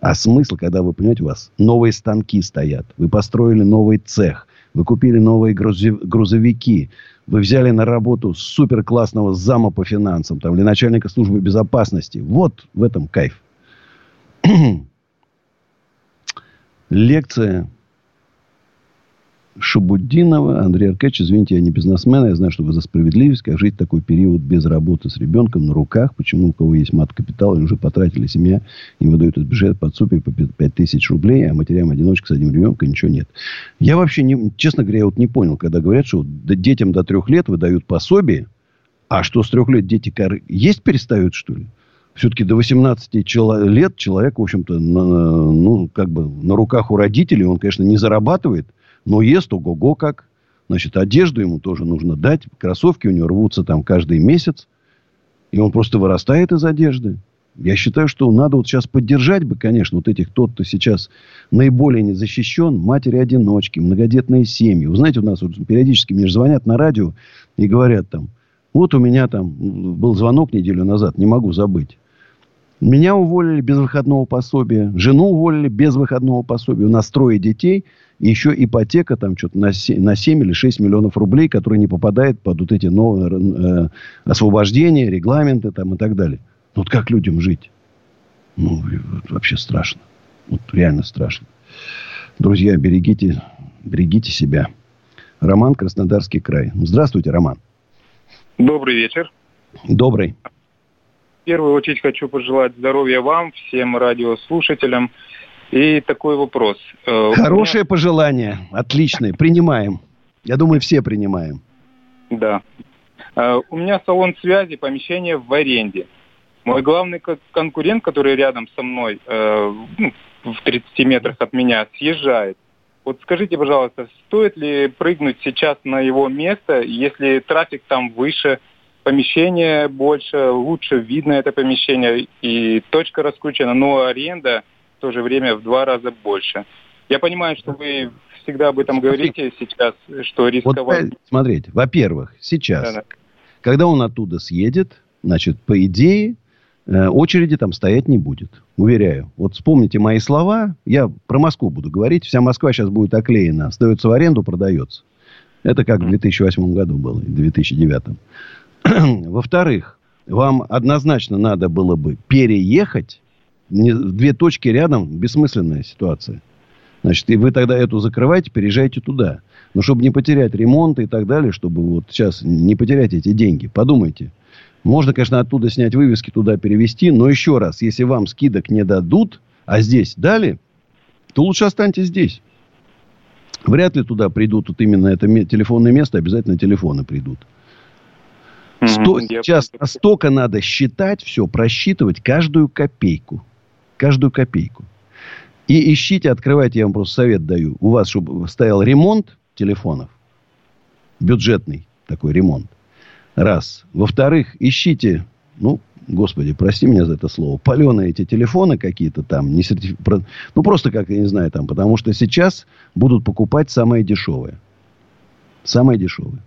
Speaker 1: А смысл, когда вы, понимаете, у вас новые станки стоят, вы построили новый цех, вы купили новые грузовики, вы взяли на работу супер классного зама по финансам там, или начальника службы безопасности. Вот в этом кайф. *clears throat* Лекция Шабуддинова. Андрей Аркадьевич, извините, я не бизнесмен, я знаю, что вы за справедливость. Как жить такой период без работы с ребенком на руках? Почему у кого есть мат-капитал, и уже потратили семья, им выдают этот бюджет под супер по 5 тысяч рублей, а матерям-одиночкам с одним ребенком ничего нет. Я вообще, не, честно говоря, я вот не понял, когда говорят, что детям до трех лет выдают пособие, а что с трех лет дети есть перестают, что ли? все-таки до 18 лет человек, в общем-то, ну, как бы на руках у родителей, он, конечно, не зарабатывает, но ест ого-го как. Значит, одежду ему тоже нужно дать. Кроссовки у него рвутся там каждый месяц. И он просто вырастает из одежды. Я считаю, что надо вот сейчас поддержать бы, конечно, вот этих, тот, кто сейчас наиболее не защищен, матери-одиночки, многодетные семьи. Вы знаете, у нас вот периодически мне звонят на радио и говорят там, вот у меня там был звонок неделю назад, не могу забыть. Меня уволили без выходного пособия, жену уволили без выходного пособия. У нас трое детей – и еще ипотека там что-то на 7, на 7 или 6 миллионов рублей, которые не попадают под вот эти новые э, освобождения, регламенты там и так далее. Ну, вот как людям жить? Ну, вообще страшно. Вот реально страшно. Друзья, берегите, берегите себя. Роман, Краснодарский край. Здравствуйте, Роман.
Speaker 13: Добрый вечер.
Speaker 1: Добрый.
Speaker 13: Первую очередь хочу пожелать здоровья вам, всем радиослушателям. И такой вопрос.
Speaker 1: Э, Хорошее меня... пожелание. Отличное. Принимаем. Я думаю, все принимаем.
Speaker 13: Да. Э, у меня салон связи, помещение в аренде. Мой главный конкурент, который рядом со мной, э, ну, в 30 метрах от меня, съезжает. Вот скажите, пожалуйста, стоит ли прыгнуть сейчас на его место, если трафик там выше, помещение больше, лучше видно это помещение и точка раскручена, но аренда в то же время в два раза больше. Я понимаю, что вы всегда об этом говорите сейчас, что рисковать... Вот,
Speaker 1: смотрите, во-первых, сейчас, да, да. когда он оттуда съедет, значит, по идее, э, очереди там стоять не будет. Уверяю. Вот вспомните мои слова. Я про Москву буду говорить. Вся Москва сейчас будет оклеена. Сдается в аренду, продается. Это как в 2008 году было, в 2009. *clears throat* Во-вторых, вам однозначно надо было бы переехать не, две точки рядом бессмысленная ситуация. Значит, и вы тогда эту закрываете, переезжайте туда. Но чтобы не потерять ремонт и так далее, чтобы вот сейчас не потерять эти деньги, подумайте. Можно, конечно, оттуда снять вывески, туда перевести, но еще раз, если вам скидок не дадут, а здесь дали, то лучше останьтесь здесь. Вряд ли туда придут, вот именно это телефонное место, обязательно телефоны придут. Сто, сейчас настолько надо считать все, просчитывать каждую копейку каждую копейку. И ищите, открывайте, я вам просто совет даю. У вас, чтобы стоял ремонт телефонов, бюджетный такой ремонт. Раз. Во-вторых, ищите, ну, господи, прости меня за это слово, паленые эти телефоны какие-то там, не сертиф... ну, просто как, я не знаю, там, потому что сейчас будут покупать самое дешевое. Самое дешевое.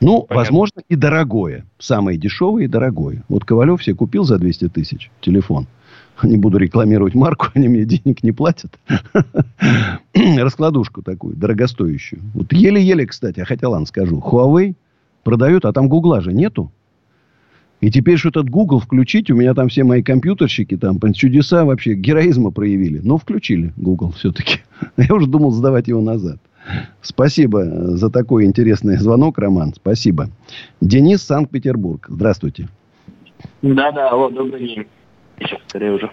Speaker 1: Ну, Понятно. возможно, и дорогое. Самое дешевое и дорогое. Вот Ковалев себе купил за 200 тысяч телефон. *laughs* Не буду рекламировать марку, *laughs* они мне денег не платят. *clears throat* Раскладушку такую, дорогостоящую. Вот еле-еле, кстати, хотя ладно скажу. Huawei продают, а там Гугла же нету. И теперь что этот Google включить, у меня там все мои компьютерщики там чудеса вообще героизма проявили. Но включили Google все-таки. *laughs* Я уже думал сдавать его назад. Спасибо за такой интересный звонок, Роман. Спасибо. Денис, Санкт-Петербург. Здравствуйте.
Speaker 14: Да-да, алло, добрый день. Сейчас скорее уже.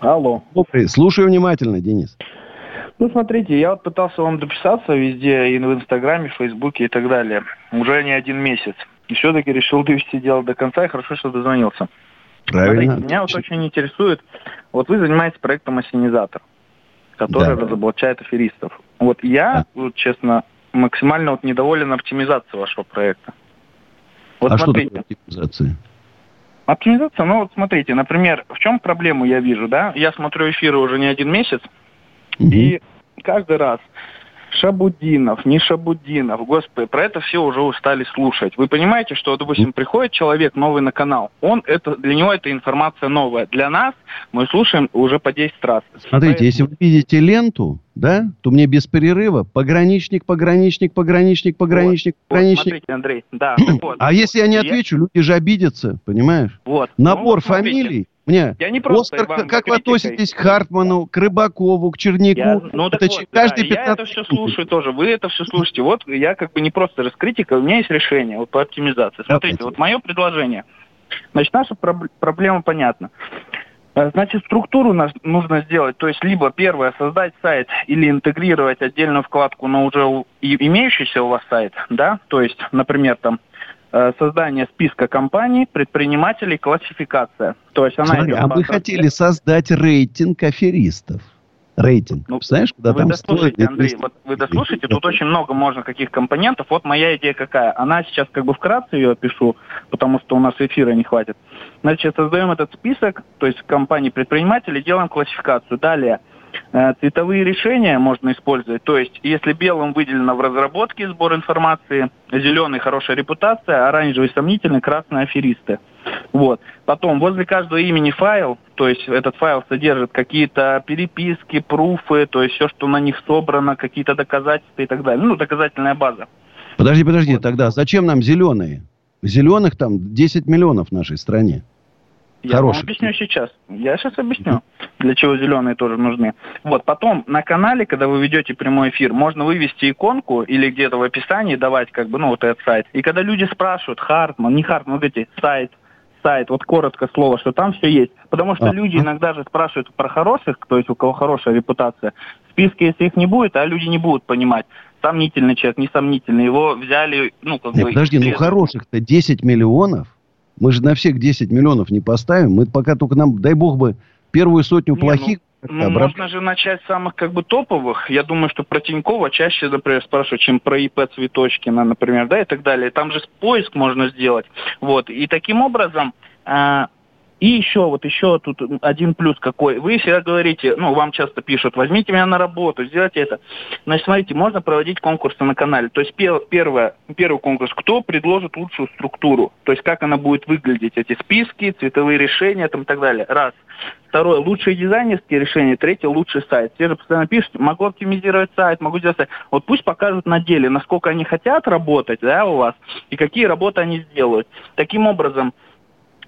Speaker 14: Алло.
Speaker 1: Добрый. Слушаю внимательно, Денис.
Speaker 14: Ну, смотрите, я вот пытался вам дописаться везде, и в Инстаграме, в Фейсбуке и так далее. Уже не один месяц. И все-таки решил довести дело до конца, и хорошо, что дозвонился.
Speaker 1: Правильно.
Speaker 14: Смотрите, меня вот очень интересует, вот вы занимаетесь проектом «Ассенизатор», который
Speaker 1: Да.
Speaker 14: разоблачает аферистов. Вот я, вот, честно, максимально вот недоволен оптимизацией вашего проекта. Вот
Speaker 1: а что
Speaker 14: смотрите.
Speaker 1: такое оптимизация?
Speaker 14: Оптимизация, ну вот смотрите, например, в чем проблему я вижу, да? Я смотрю эфиры уже не один месяц, и каждый раз Шабудинов, не Шабудинов, господи, про это все уже устали слушать. Вы понимаете, что, допустим, приходит человек новый на канал, он это, для него это информация новая. Для нас мы слушаем уже по 10 раз.
Speaker 1: Смотрите, если вы видите ленту, да, то мне без перерыва пограничник, пограничник, пограничник, пограничник,
Speaker 14: Вот,
Speaker 1: пограничник.
Speaker 14: смотрите, Андрей, да, *clears throat* вот.
Speaker 1: А если я не отвечу, люди же обидятся, понимаешь?
Speaker 14: Вот.
Speaker 1: Набор
Speaker 14: Ну, смотрите.
Speaker 1: фамилий. Мне,
Speaker 14: Я не просто
Speaker 1: Оскар,
Speaker 14: вам
Speaker 1: как вы относитесь к Хартману, к Рыбакову, к Чернику?
Speaker 14: Я- ну так
Speaker 1: Это
Speaker 14: вот,
Speaker 1: каждый
Speaker 14: да, я это
Speaker 1: 15
Speaker 14: все слушаю тоже, вы это все слушаете. Вот я как бы не просто раскритика, у меня есть решение вот по оптимизации. Смотрите, вот мое предложение. Значит, наша проб- проблема понятна. Э, Значит, структуру нас нужно сделать, то есть либо первое создать сайт или интегрировать отдельную вкладку на уже имеющийся у вас сайт, да, то есть, например, там создание списка компаний, предпринимателей, классификация. То есть она
Speaker 1: Смотри,
Speaker 14: идет
Speaker 1: а мы хотели создать рейтинг аферистов. Рейтинг. Представляешь, куда
Speaker 14: Ну, Вы
Speaker 1: там
Speaker 14: дослушайте,
Speaker 1: стоит...
Speaker 14: Андрей, вот вы дослушайте, тут очень много можно каких компонентов. Вот моя идея какая. Она сейчас как бы вкратце ее опишу, потому что у нас эфира не хватит. Значит, создаем этот список, то есть компаний-предпринимателей, делаем классификацию. Далее, э, цветовые решения можно использовать. То есть, если белым выделено в разработке сбор информации, зеленый хорошая репутация, оранжевый сомнительный, красный аферисты. Вот. Потом, возле каждого имени файл, то есть этот файл содержит какие-то переписки, пруфы, то есть все, что на них собрано, какие-то доказательства и так далее. Ну, доказательная база.
Speaker 1: Подожди, подожди, тогда зачем нам зеленые? Зеленых там 10 миллионов в нашей стране.
Speaker 14: Я вам объясню сейчас. Я сейчас объясню, для чего зеленые тоже нужны. Вот, потом на канале, когда вы ведете прямой эфир, можно вывести иконку или где-то в описании давать, как бы, ну, вот этот сайт. И когда люди спрашивают, Хартман, не Хартман, вот эти, сайт, сайт, вот коротко слово, что там все есть. Потому что
Speaker 1: Ага.
Speaker 14: люди иногда же спрашивают про хороших, то есть у кого хорошая репутация. В списке, если их не будет, а люди не будут понимать, сомнительный человек, несомнительный, его взяли, ну, как
Speaker 1: Не,
Speaker 14: бы...
Speaker 1: подожди, ну
Speaker 14: срезали.
Speaker 1: хороших-то 10 миллионов. Мы же на всех 10 миллионов не поставим. Мы пока только нам, дай бог бы, первую сотню
Speaker 14: Не,
Speaker 1: плохих...
Speaker 14: Ну,
Speaker 1: обраб-
Speaker 14: можно же начать с самых как бы топовых. Я думаю, что про Тинькова чаще, например, спрашивают, чем про ИП Цветочкина, например, да, и так далее. Там же поиск можно сделать. Вот. И таким образом... а, и еще, вот еще тут один плюс какой. Вы всегда говорите, ну, вам часто пишут, возьмите меня на работу, сделайте это. Значит, смотрите, можно проводить конкурсы на канале. То есть пер- первое, первый конкурс, кто предложит лучшую структуру. То есть как она будет выглядеть, эти списки, цветовые решения там, и так далее. Раз. Второе, лучшие дизайнерские решения. Третье, лучший сайт. Все же постоянно пишут, могу оптимизировать сайт, могу сделать сайт. Вот пусть покажут на деле, насколько они хотят работать да, у вас, и какие работы они сделают. Таким образом,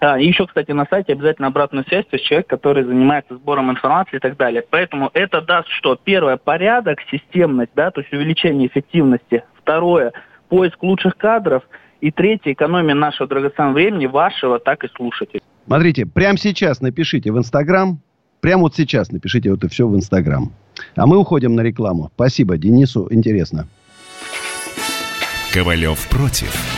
Speaker 14: а, и еще, кстати, на сайте обязательно обратную связь, то есть человек, который занимается сбором информации и так далее. Поэтому это даст что? Первое, порядок, системность, да, то есть увеличение эффективности. Второе, поиск лучших кадров. И третье, экономия нашего драгоценного времени, вашего, так и слушателей.
Speaker 1: Смотрите, прямо сейчас напишите в Инстаграм. Прямо вот сейчас напишите вот это все в Инстаграм. А мы уходим на рекламу. Спасибо, Денису интересно.
Speaker 3: Ковалев против.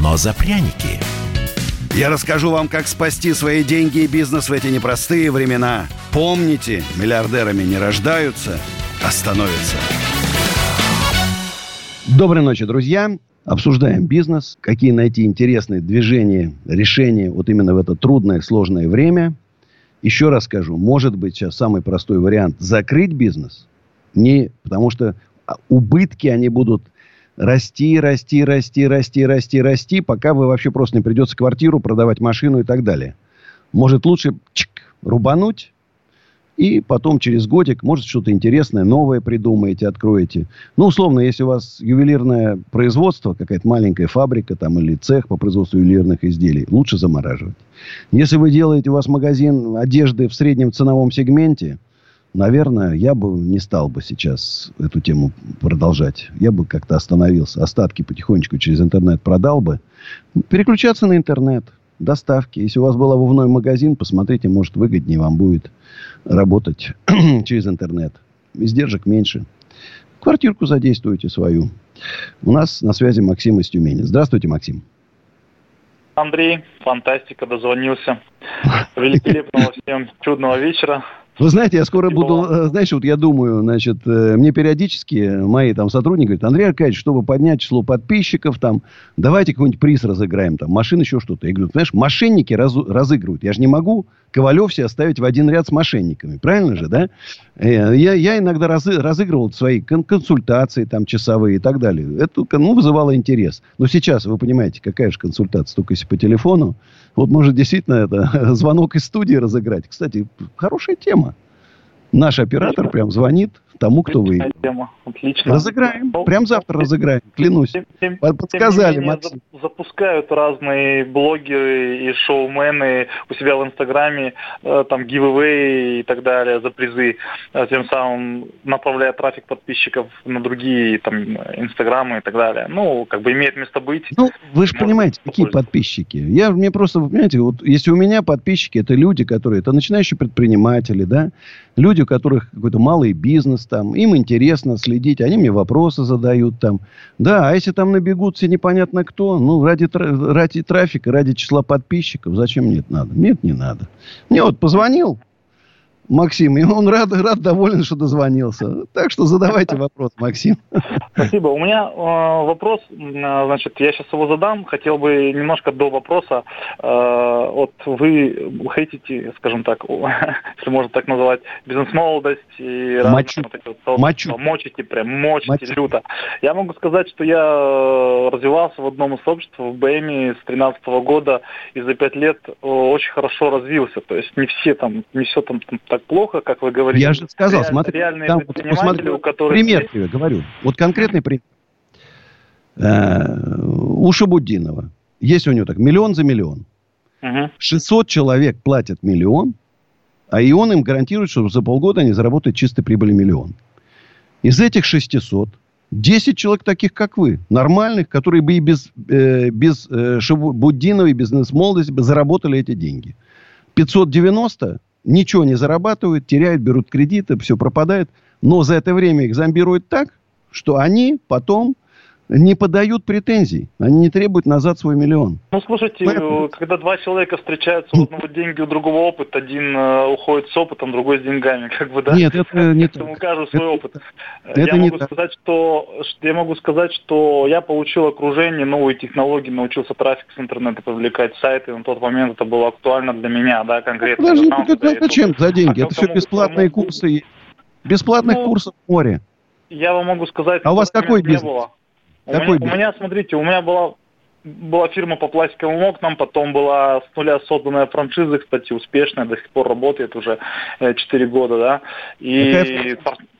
Speaker 3: но за пряники.
Speaker 1: Я расскажу вам, как спасти свои деньги и бизнес в эти непростые времена. Помните, миллиардерами не рождаются, а становятся. Доброй ночи, друзья. Обсуждаем бизнес, какие найти интересные движения, решения вот именно в это трудное, сложное время. Еще раз скажу, может быть сейчас самый простой вариант закрыть бизнес, не, потому что убытки, они будут расти, расти, расти, расти, расти, расти, пока вы вообще просто не придется квартиру продавать, машину и так далее. Может, лучше чик, рубануть, и потом через годик, может, что-то интересное, новое придумаете, откроете. Ну, условно, если у вас ювелирное производство, какая-то маленькая фабрика там или цех по производству ювелирных изделий, лучше замораживать. Если вы делаете, у вас магазин одежды в среднем ценовом сегменте, наверное, я бы не стал бы сейчас эту тему продолжать. Я бы как-то остановился. Остатки потихонечку через интернет продал бы. Переключаться на интернет. Доставки. Если у вас был обувной магазин, посмотрите, может, выгоднее вам будет работать *clears throat* через интернет. Издержек меньше. Квартирку задействуйте свою. У нас на связи Максим из Тюмени. Здравствуйте, Максим.
Speaker 15: Андрей, фантастика, дозвонился. Великолепного всем чудного вечера.
Speaker 1: Вы знаете, я скоро буду, э, знаешь, вот я думаю, значит, э, мне периодически мои там сотрудники говорят, Андрей Аркадьевич, чтобы поднять число подписчиков, там, давайте какой-нибудь приз разыграем, там, машин еще что-то. Я говорю, знаешь, мошенники раз, разыгрывают. Я же не могу Ковалев себе оставить в один ряд с мошенниками. Правильно же, да? Э, я, я иногда разы, разыгрывал свои консультации там часовые и так далее. Это, ну, вызывало интерес. Но сейчас, вы понимаете, какая же консультация, только если по телефону. Вот, может, действительно, это *laughs* звонок из студии разыграть. Кстати, хорошая тема. Наш оператор прям звонит тому, кто вы.
Speaker 15: Тема. Отлично.
Speaker 1: Разыграем. Прям завтра разыграем, клянусь. Тем, Подсказали,
Speaker 15: тем Максим. Запускают разные блогеры и шоумены у себя в Инстаграме, э, там, гивэвэй и так далее за призы. Э, тем самым направляя трафик подписчиков на другие там Инстаграмы и так далее. Ну, как бы имеет место быть.
Speaker 1: Ну, вы же понимаете, какие подписчики. Я, мне просто, вы понимаете, вот если у меня подписчики, это люди, которые, это начинающие предприниматели, да, люди, у которых какой-то малый бизнес там, им интересно следить, они мне вопросы задают там. Да, а если там набегут все непонятно кто, ну, ради, ради трафика, ради числа подписчиков, зачем мне это надо? Нет, не надо. Мне вот позвонил Максим, и он рад, рад, доволен, что дозвонился. Так что задавайте *laughs* вопрос, Максим.
Speaker 15: Спасибо. У меня э, вопрос, значит, я сейчас его задам. Хотел бы немножко до вопроса. Э, вот вы хотите, скажем так, *laughs* если можно так называть, бизнес-молодость и
Speaker 1: Мочу. Вот эти вот,
Speaker 15: Мочу. мочите прям, мочите Мочу. люто. Я могу сказать, что я э, развивался в одном из обществ в БМИ с 2013 года и за пять лет э, очень хорошо развился. То есть не все там, не все там, там так плохо, как вы говорите.
Speaker 1: Я же сказал, Реаль, смотри,
Speaker 15: реальные
Speaker 1: там,
Speaker 15: предприниматели, у которых...
Speaker 1: Пример есть... тебе говорю. Вот конкретный пример. Э, у Шабуддинова. Есть у него так, миллион за миллион. Угу. 600 человек платят миллион, а и он им гарантирует, что за полгода они заработают чистой прибыли миллион. Из этих 600 10 человек таких, как вы, нормальных, которые бы и без, э, без э, Шабуддинова и бизнес-молодости бы заработали эти деньги. 590 ничего не зарабатывают, теряют, берут кредиты, все пропадает. Но за это время их зомбируют так, что они потом не подают претензий. Они не требуют назад свой миллион.
Speaker 15: Ну, слушайте, Поэтому... когда два человека встречаются, у одного деньги, у другого опыт, один э, уходит с опытом, другой с деньгами, *laughs* как бы, да?
Speaker 1: Нет, это *laughs* не так.
Speaker 15: У каждого свой
Speaker 1: это,
Speaker 15: опыт.
Speaker 1: Это
Speaker 15: я
Speaker 1: не
Speaker 15: могу
Speaker 1: так.
Speaker 15: сказать, что я могу сказать, что я получил окружение, новые технологии, научился трафик с интернета привлекать сайты. На тот момент это было актуально для меня, да, конкретно.
Speaker 1: Подожди, это, зачем за деньги? А это все бесплатные кому... курсы. Бесплатных ну, курсов море.
Speaker 15: Я вам могу сказать,
Speaker 1: а у вас какой бизнес?
Speaker 15: было.
Speaker 1: Какой
Speaker 15: у, меня, у меня, смотрите, у меня была была фирма по пластиковым окнам, потом была с нуля созданная франшиза, кстати, успешная, до сих пор работает уже 4 года, да. И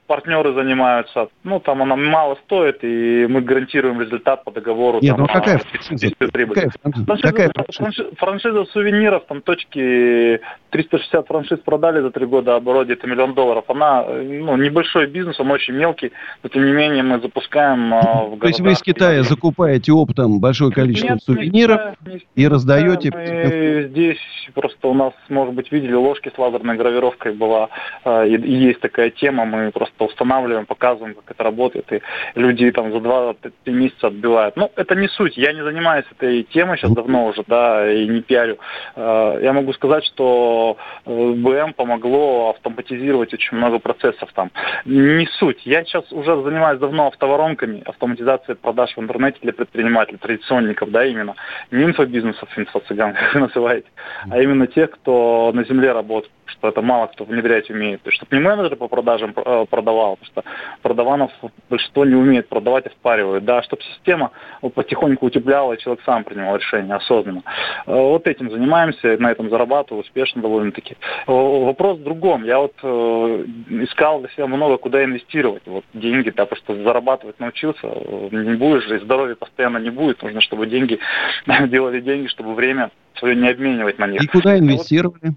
Speaker 15: партнеры занимаются, ну, там она мало стоит, и мы гарантируем результат по договору.
Speaker 1: Нет,
Speaker 15: там,
Speaker 1: ну какая франшиза?
Speaker 15: Какая франшиза? Какая франшиза? франшиза сувениров, там точки 360 франшиз продали за три года, обороте это миллион долларов. Она, ну, небольшой бизнес, он очень мелкий, но тем не менее мы запускаем а, в
Speaker 1: То есть вы из Китая закупаете оптом большое количество Нет, сувениров не, не, и раздаете?
Speaker 15: Мы здесь просто у нас, может быть, видели ложки с лазерной гравировкой была, а, и, и есть такая тема, мы просто просто устанавливаем, показываем, как это работает, и люди там за 2-3 месяца отбивают. Ну, это не суть, я не занимаюсь этой темой сейчас давно уже, да, и не пиарю. Э, я могу сказать, что э, БМ помогло автоматизировать очень много процессов там. Не суть, я сейчас уже занимаюсь давно автоворонками, автоматизацией продаж в интернете для предпринимателей, традиционников, да, именно. Не инфобизнесов, инфо-цыган, *laughs* как вы называете, а именно тех, кто на земле работает, что это мало кто внедрять умеет. То есть, чтобы не менеджер по продажам э, продавал, потому что продаванов большинство не умеет продавать и впаривают. Да, чтобы система потихоньку утепляла, и человек сам принимал решение осознанно. Э, вот этим занимаемся, на этом зарабатываю успешно довольно-таки. Э, вопрос в другом. Я вот искал для себя много куда инвестировать. Вот деньги, да, потому что зарабатывать научился, не будешь же, и здоровья постоянно не будет. Нужно, чтобы деньги *laughs* делали деньги, чтобы время свое не обменивать на них.
Speaker 1: И куда инвестировали?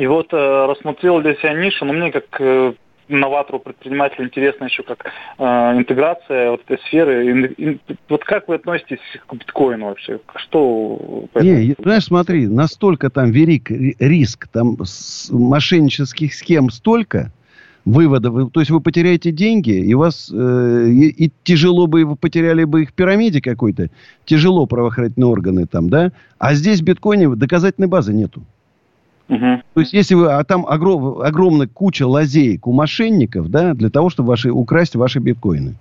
Speaker 15: И вот э, рассмотрел для себя нишу, но мне как э, новатору, предпринимателю интересно еще как э, интеграция вот этой сферы. И, и, вот как вы относитесь к биткоину вообще? Что?
Speaker 1: Не, знаешь, смотри, настолько там велик риск, там мошеннических схем столько, выводов. То есть вы потеряете деньги, и вас э, и, и тяжело бы вы потеряли бы их в пирамиде какой-то, тяжело правоохранительные органы там, да. А здесь в биткоине доказательной базы нету. Угу. То есть, если вы, а там огром, огромная куча лазеек у мошенников, да, для того, чтобы ваши, украсть ваши биткоины.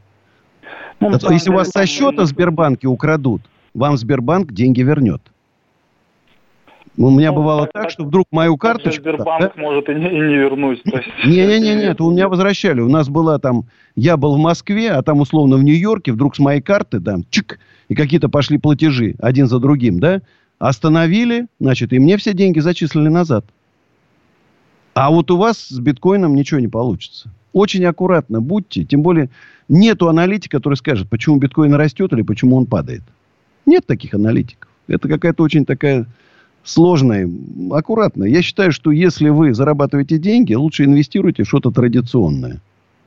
Speaker 1: Ну, а, если у вас со счета в Сбербанке украдут, вам Сбербанк деньги вернет. У меня ну, бывало так, так, что вдруг мою карточку...
Speaker 15: Сбербанк да? может и не, и не вернуть.
Speaker 1: Не-не-не, нет, у меня возвращали. У нас была там... Я был в Москве, а там условно в Нью-Йорке, вдруг с моей карты там чик, и какие-то пошли платежи один за другим, да? Остановили, значит, и мне все деньги зачислили назад. А вот у вас с биткоином ничего не получится. Очень аккуратно будьте. Тем более, нету аналитика, который скажет, почему биткоин растет или почему он падает. Нет таких аналитиков. Это какая-то очень такая сложная, аккуратная. Я считаю, что если вы зарабатываете деньги, лучше инвестируйте в что-то традиционное.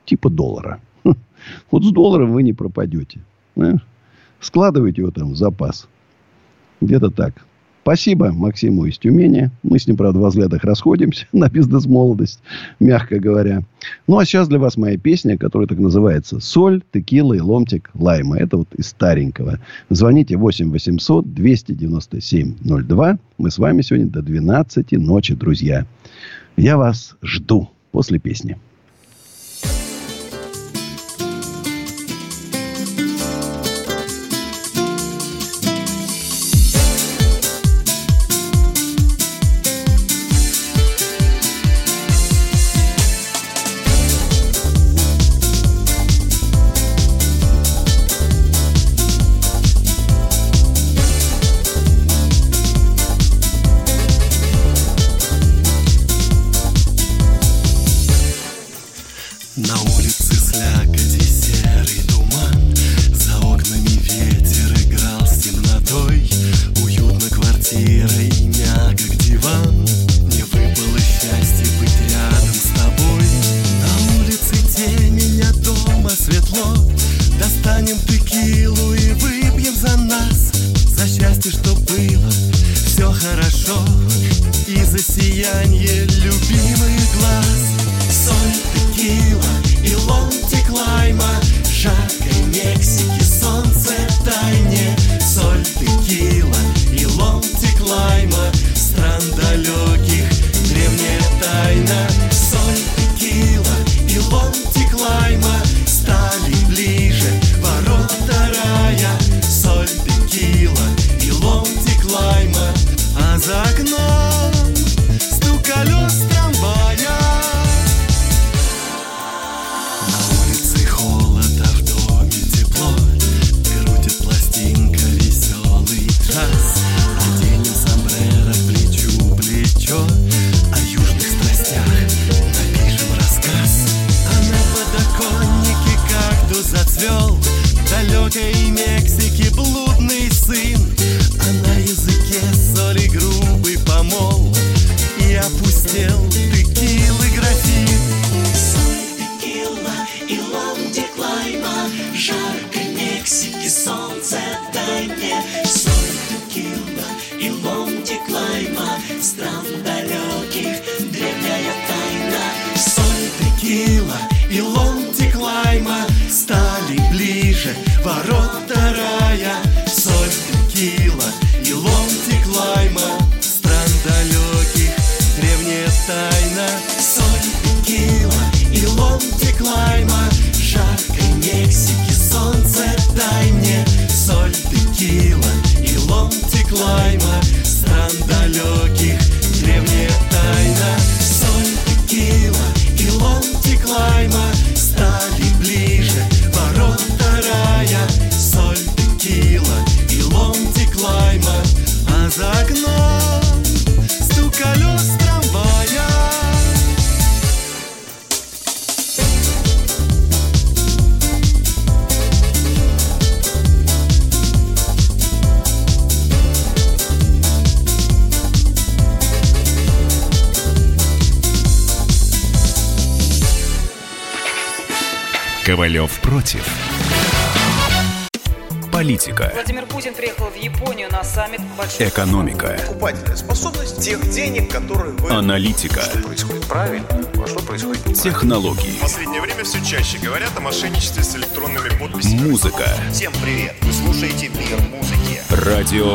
Speaker 1: Типа доллара. *laughs* Вот с долларом вы не пропадете. Складывайте его там в запас. Где-то так. Спасибо Максиму из Тюмени. Мы с ним, правда, в взглядах расходимся *laughs* на бизнес-молодость, мягко говоря. Ну, а сейчас для вас моя песня, которая так называется «Соль, текила и ломтик лайма». Это вот из старенького. Звоните 8 800 297 02. Мы с вами сегодня до 12 ночи, друзья. Я вас жду после песни.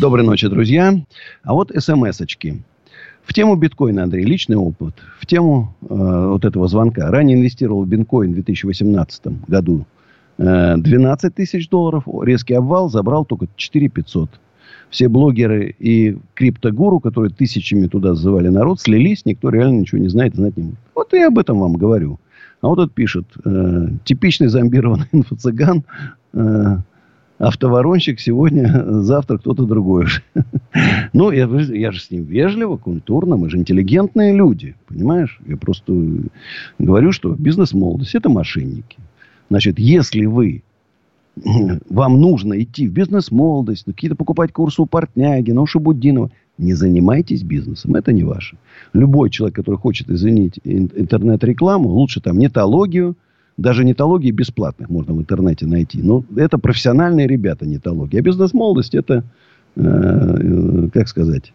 Speaker 1: Доброй ночи, друзья. А вот смс-очки. В тему биткоина, Андрей, личный опыт. В тему э, вот этого звонка. Ранее инвестировал в биткоин в 2018 году э, 12 тысяч долларов. Резкий обвал забрал только 4 500. Все блогеры и криптогуру, которые тысячами туда зазывали народ, слились. Никто реально ничего не знает знать не может. Вот я об этом вам говорю. А вот тут пишет. Э, типичный зомбированный *laughs* инфо-цыган. Э, автоворонщик сегодня, *laughs* завтра кто-то другой. *laughs* Ну, я, я же с ним вежливо, культурно, мы же интеллигентные люди, понимаешь? Я просто говорю, что бизнес-молодость – это мошенники. Значит, если вы, *clears throat* вам нужно идти в бизнес-молодость, ну, какие-то покупать курсы у Портняги, у Шабудинова, не занимайтесь бизнесом, это не ваше. Любой человек, который хочет, извините, интернет-рекламу, лучше там нетологию, даже нетологии бесплатных можно в интернете найти. Но это профессиональные ребята нетологии. А бизнес-молодость это, э, как сказать,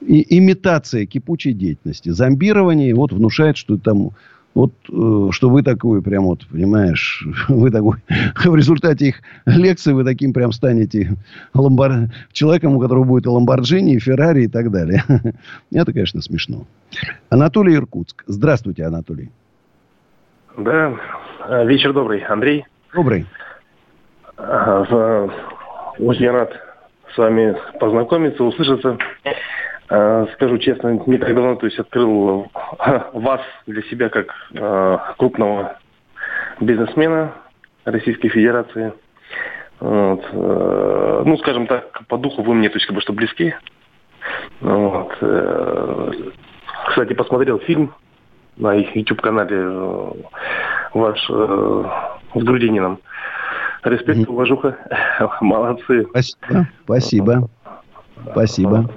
Speaker 1: и, имитация кипучей деятельности. Зомбирование вот внушает, что там вот, э, что вы такой прям вот, понимаешь, *laughs* вы такой, *laughs* в результате их лекции вы таким прям станете ламбар... человеком, у которого будет и Ламборджини, и Феррари, и так далее. *laughs* Это, конечно, смешно. Анатолий Иркутск. Здравствуйте, Анатолий.
Speaker 16: Да, вечер добрый, Андрей.
Speaker 1: Добрый.
Speaker 16: Очень рад с вами познакомиться, услышаться. Скажу честно, не так давно то есть, открыл *laughs* вас для себя как крупного бизнесмена Российской Федерации. Вот. Ну, скажем так, по духу вы мне, то есть, как бы, что близки. Вот. Кстати, посмотрел фильм на их YouTube-канале ваш э, с Грудининым. Респект, mm-hmm. уважуха. *laughs* Молодцы.
Speaker 1: Спасибо. Спасибо. Спасибо.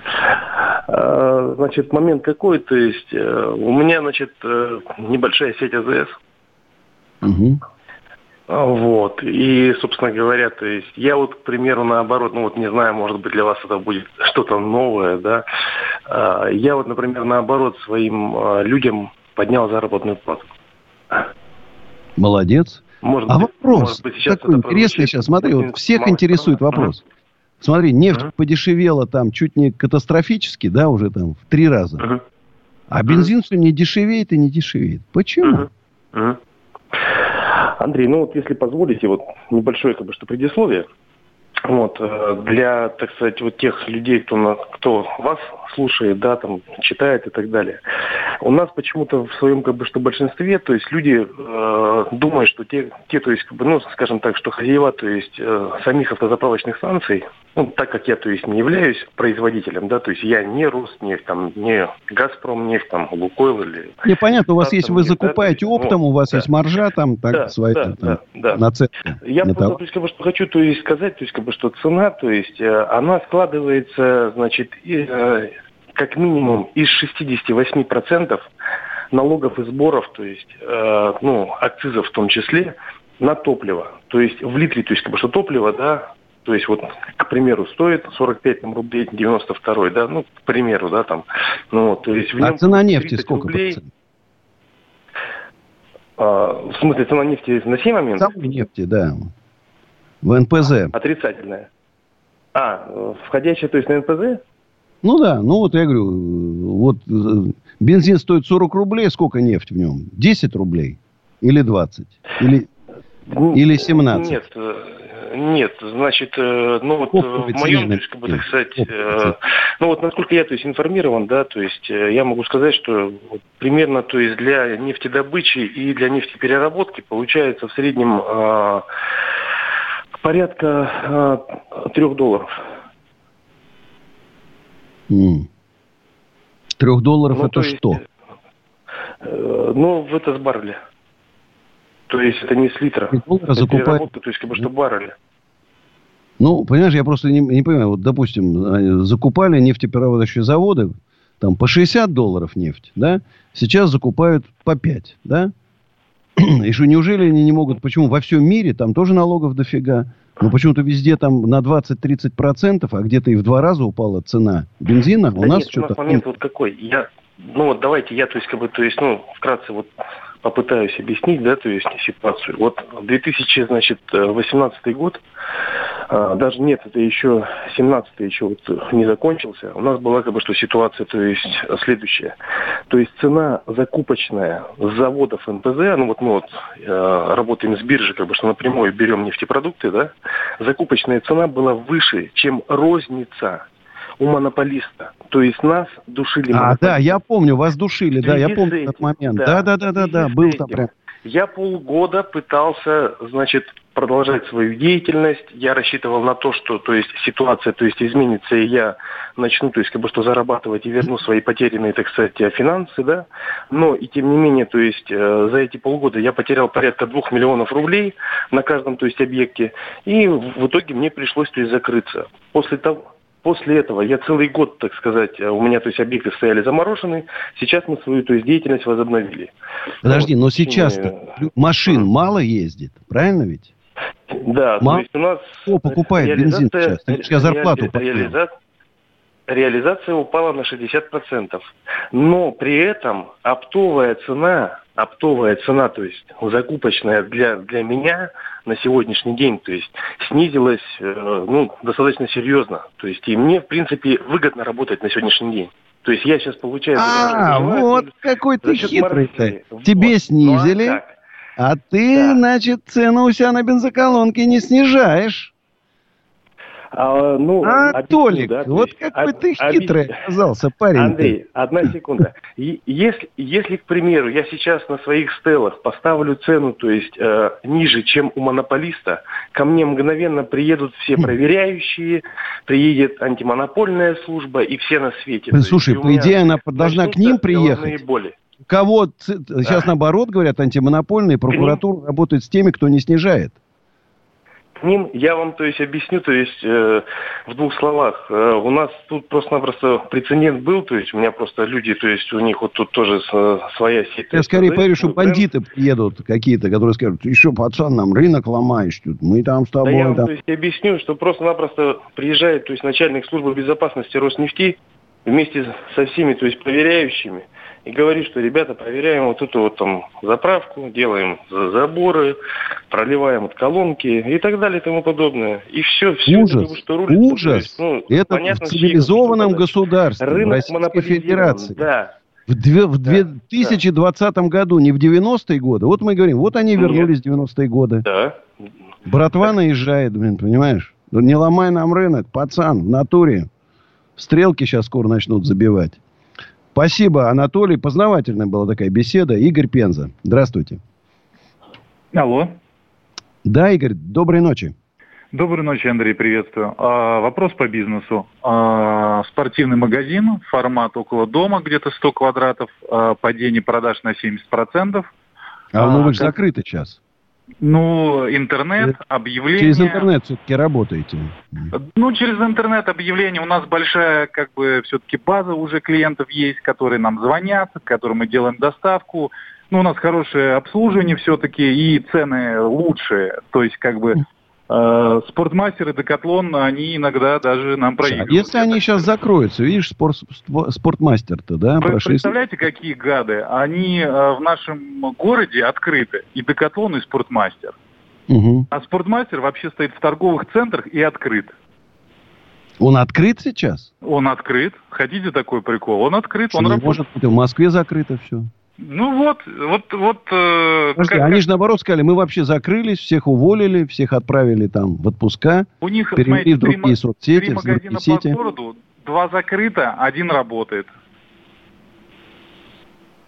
Speaker 16: А, значит, момент какой, то есть э, у меня, значит, э, небольшая сеть АЗС.
Speaker 1: Угу.
Speaker 16: Вот. И, собственно говоря, то есть я вот, к примеру, наоборот, ну вот не знаю, может быть, для вас это будет что-то новое, да. А, я вот, например, наоборот, своим людям поднял заработную плату.
Speaker 1: Молодец.
Speaker 16: Может
Speaker 1: а
Speaker 16: быть,
Speaker 1: вопрос
Speaker 16: может быть, сейчас
Speaker 1: такой интересный сейчас. Смотри, вот всех интересует вопрос. Смотри, нефть
Speaker 16: Мгм.
Speaker 1: подешевела там чуть не катастрофически, да, уже там в три раза.
Speaker 16: Мгм.
Speaker 1: А бензин все не дешевеет и не дешевеет. Почему?
Speaker 16: Мгм. Андрей, ну вот если позволите, вот небольшое как бы что предисловие. Вот, э, для, так сказать, вот тех людей, кто, на, кто вас слушает, да, там, читает и так далее. У нас почему-то в своем, как бы, что большинстве, то есть люди э, думают, что те, те, то есть, как бы, ну, скажем так, что хозяева, то есть, э, самих автозаправочных станций, ну, так как я, то есть, не являюсь производителем, да, то есть, я не Роснефть, там, не Газпром нефть, там, Лукойл или...
Speaker 1: Непонятно, у вас есть, вы закупаете да, оптом, ну, у вас да. есть маржа, там, так,
Speaker 16: да,
Speaker 1: свои,
Speaker 16: да,
Speaker 1: там,
Speaker 16: да, да.
Speaker 1: нацепки.
Speaker 16: Я просто, то есть, как бы, что хочу, то есть, сказать, то есть, как бы, что цена, то есть, э, она складывается, значит, э, как минимум из 68% налогов и сборов, то есть, э, ну, акцизов в том числе, на топливо. То есть в литре, то есть как бы что топливо, да, то есть вот, к примеру, стоит 45 там, рублей 92, да, ну, к примеру, да, там, ну, то есть в
Speaker 1: нем... А цена нефти сколько
Speaker 16: рублей, а, в смысле, цена нефти на сей момент?
Speaker 1: Самой нефти, да. В НПЗ.
Speaker 16: Отрицательная. А, входящая, то есть на НПЗ?
Speaker 1: Ну да, ну вот я говорю, вот э, бензин стоит 40 рублей, сколько нефть в нем? 10 рублей? Или 20? Или, или 17?
Speaker 16: Нет, э, нет, значит, э, ну вот в моем, то есть, как бы, так сказать, ну вот насколько я, то есть, информирован, да, то есть я могу сказать, что примерно, то есть для нефтедобычи и для нефтепереработки получается в среднем э, порядка трех долларов.
Speaker 1: Трех долларов ну, это
Speaker 16: есть,
Speaker 1: что?
Speaker 16: Э, ну, в это с барреля. То есть это не с литра.
Speaker 1: Это закупает...
Speaker 16: То есть как бы что барреля.
Speaker 1: Ну, понимаешь, я просто не, не понимаю. Вот, допустим, закупали нефтеперерабатывающие заводы там по 60 долларов нефть, да? Сейчас закупают по 5, да? *clears throat* И что, неужели они не могут... Почему? Во всем мире там тоже налогов дофига. Но почему-то везде там на 20-30 процентов, а где-то и в два раза упала цена бензина.
Speaker 16: Да
Speaker 1: у нас
Speaker 16: нет,
Speaker 1: что-то...
Speaker 16: Момент вот какой. Я, ну вот давайте я, то есть, как бы, то есть, ну, вкратце вот попытаюсь объяснить, да, то есть ситуацию. Вот 2018 год, а, даже нет, это еще 17 еще вот не закончился. У нас была как бы что ситуация, то есть следующая. То есть цена закупочная с заводов НПЗ, ну вот мы вот э, работаем с биржей, как бы что напрямую берем нефтепродукты, да, закупочная цена была выше, чем розница у монополиста. То есть нас душили
Speaker 1: А, да, я помню, вас душили, да, я помню этот момент. Да, да, да, да, да, был там прям.
Speaker 16: Я полгода пытался, значит, продолжать свою деятельность. Я рассчитывал на то, что, то есть, ситуация, то есть, изменится, и я начну, то есть, как бы, что зарабатывать и верну свои потерянные, так сказать, финансы, да. Но, и тем не менее, то есть, э, за эти полгода я потерял порядка двух миллионов рублей на каждом, то есть, объекте. И в итоге мне пришлось, то есть, закрыться. После того, После этого я целый год, так сказать, у меня, то есть, объекты стояли заморожены. Сейчас мы свою, то есть, деятельность возобновили.
Speaker 1: Подожди, но сейчас и... машин мало ездит, правильно ведь?
Speaker 16: Да,
Speaker 1: мало? то есть у нас... Кто покупает бензин сейчас? Сейчас зарплату
Speaker 16: реализация, реализация упала на 60%. Но при этом оптовая цена, оптовая цена, то есть закупочная для, для меня на сегодняшний день, то есть снизилась э, ну, достаточно серьезно. То есть и мне, в принципе, выгодно работать на сегодняшний день. То есть я сейчас получаю...
Speaker 1: А, вот какой ты хитрый-то. Тебе вот. снизили, ну, а, а ты, да. значит, цену у себя на бензоколонке не снижаешь.
Speaker 16: А, ну,
Speaker 1: а объясню, Толик, да, вот есть, какой об, ты хитрый об... оказался парень.
Speaker 16: Андрей, одна секунда. Если, если, к примеру, я сейчас на своих стелах поставлю цену, то есть э, ниже, чем у монополиста, ко мне мгновенно приедут все хм. проверяющие, приедет антимонопольная служба и все на свете.
Speaker 1: Слушай, по идее, она должна к ним приехать. Боли. Кого сейчас да. наоборот говорят, антимонопольные, прокуратура работает с теми, кто не снижает
Speaker 16: к ним. Я вам, то есть, объясню, то есть, э, в двух словах. Э, у нас тут просто-напросто прецедент был, то есть, у меня просто люди, то есть, у них вот тут тоже своя сеть.
Speaker 1: Я скорее поверю, что бандиты приедут какие-то, которые скажут, еще, пацан, нам рынок ломаешь тут, мы там с тобой. Да
Speaker 16: я
Speaker 1: вам,
Speaker 16: там... то есть, объясню, что просто-напросто приезжает, то есть, начальник службы безопасности Роснефти вместе со всеми, то есть, проверяющими, и говорит, что ребята, проверяем вот эту вот там заправку, делаем заборы, проливаем вот колонки и так далее и тому подобное. И все, все
Speaker 1: ужас, это, что рулит. Ужас. Есть, ну, это понятно, в цивилизованном государстве,
Speaker 16: рынок Российской Федерации.
Speaker 1: Да. В, две, в 2020 да. году, не в 90-е годы. Вот мы говорим, вот они вернулись Нет. в 90-е годы.
Speaker 16: Да.
Speaker 1: Братва так. наезжает, блин, понимаешь? Не ломай нам рынок, пацан, в натуре. Стрелки сейчас скоро начнут забивать. Спасибо, Анатолий. Познавательная была такая беседа. Игорь Пенза. Здравствуйте.
Speaker 15: Алло.
Speaker 1: Да, Игорь, доброй ночи.
Speaker 15: Доброй ночи, Андрей, приветствую. А, вопрос по бизнесу. А, спортивный магазин, формат около дома, где-то 100 квадратов, а, падение продаж на 70%.
Speaker 1: А, ну вы же как... закрыты сейчас.
Speaker 15: Ну, интернет, объявление.
Speaker 1: Через интернет все-таки работаете?
Speaker 15: Ну, через интернет объявление. У нас большая, как бы, все-таки база уже клиентов есть, которые нам звонят, которым мы делаем доставку. Ну, у нас хорошее обслуживание все-таки и цены лучшие. То есть, как бы, э, спортмастер и декатлон, они иногда даже нам проигрывают.
Speaker 1: Если они сейчас закроются, видишь, спорт, спортмастер-то, да?
Speaker 15: Вы представляете, какие гады? Они э, в нашем городе открыты. И декатлон, и спортмастер.
Speaker 1: Угу.
Speaker 15: А спортмастер вообще стоит в торговых центрах и открыт.
Speaker 1: Он открыт сейчас?
Speaker 15: Он открыт. Хотите такой прикол? Он открыт. Что, он
Speaker 1: не работает. может быть, в Москве закрыто все.
Speaker 15: Ну вот, вот, вот. Э,
Speaker 1: Подожди, как, они же наоборот сказали, мы вообще закрылись, всех уволили, всех отправили там в отпуска,
Speaker 15: у них,
Speaker 1: перевели в другие
Speaker 15: три,
Speaker 1: соцсети,
Speaker 15: три магазина
Speaker 1: сети.
Speaker 15: по городу, два закрыто, один работает.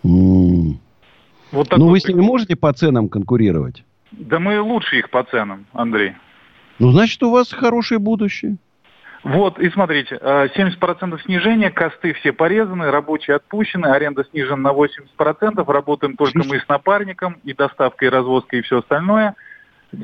Speaker 1: Mm. Вот ну вы с ними можете по ценам конкурировать?
Speaker 15: Да мы лучше их по ценам, Андрей.
Speaker 1: Ну значит у вас хорошее будущее.
Speaker 15: Вот, и смотрите, 70% э, снижения, косты все порезаны, рабочие отпущены, аренда снижена на 80%, работаем только мы с напарником, и доставкой, и развозкой, и все остальное.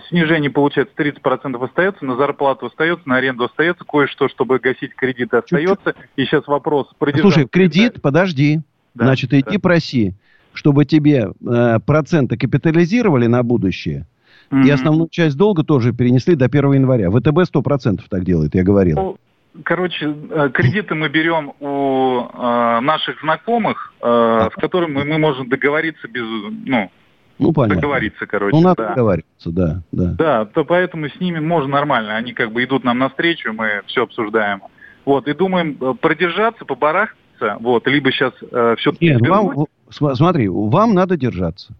Speaker 15: Снижение, получается, 30% остается, на зарплату остается, на аренду остается, кое-что, чтобы гасить кредиты, остается. И сейчас вопрос...
Speaker 1: Слушай, кредит, подожди. Да, Значит, иди да. проси, чтобы тебе э, проценты капитализировали на будущее – Mm-hmm. И основную часть долга тоже перенесли до 1 января. ВТБ 100% так делает, я говорил. Ну,
Speaker 15: короче, э, кредиты мы берем у э, наших знакомых, э, с которыми мы можем договориться без, ну,
Speaker 1: ну, понятно.
Speaker 15: договориться, короче.
Speaker 1: Ну, надо да. договариваться, да, да.
Speaker 15: Да, то поэтому с ними можно нормально. Они как бы идут нам навстречу, мы все обсуждаем. Вот, и думаем э, продержаться, побарахтаться, вот, либо сейчас э, все-таки...
Speaker 1: Нет, вам, смотри, вам надо держаться.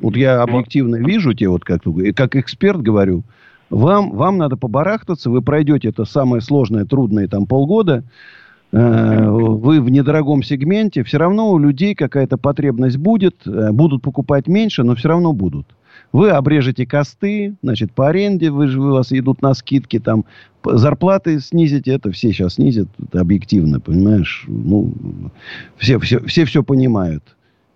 Speaker 1: Вот я объективно вижу те, вот как, как эксперт говорю, вам, вам надо побарахтаться, вы пройдете это самое сложное, трудное там полгода, э, вы в недорогом сегменте, все равно у людей какая-то потребность будет, э, будут покупать меньше, но все равно будут. Вы обрежете косты, значит, по аренде вы, у вас идут на скидки, там, зарплаты снизите, это все сейчас снизят, это объективно, понимаешь? Ну, все, все, все все понимают.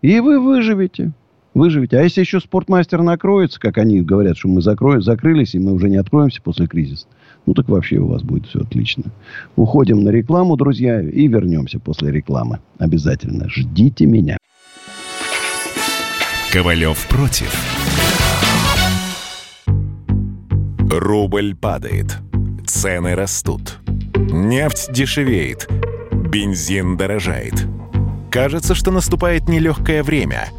Speaker 1: И вы выживете выживете. А если еще спортмастер накроется, как они говорят, что мы закроем, закрылись, и мы уже не откроемся после кризиса, ну так вообще у вас будет все отлично. Уходим на рекламу, друзья, и вернемся после рекламы. Обязательно ждите меня.
Speaker 3: Ковалев против. Рубль падает. Цены растут. Нефть дешевеет. Бензин дорожает. Кажется, что наступает нелегкое время –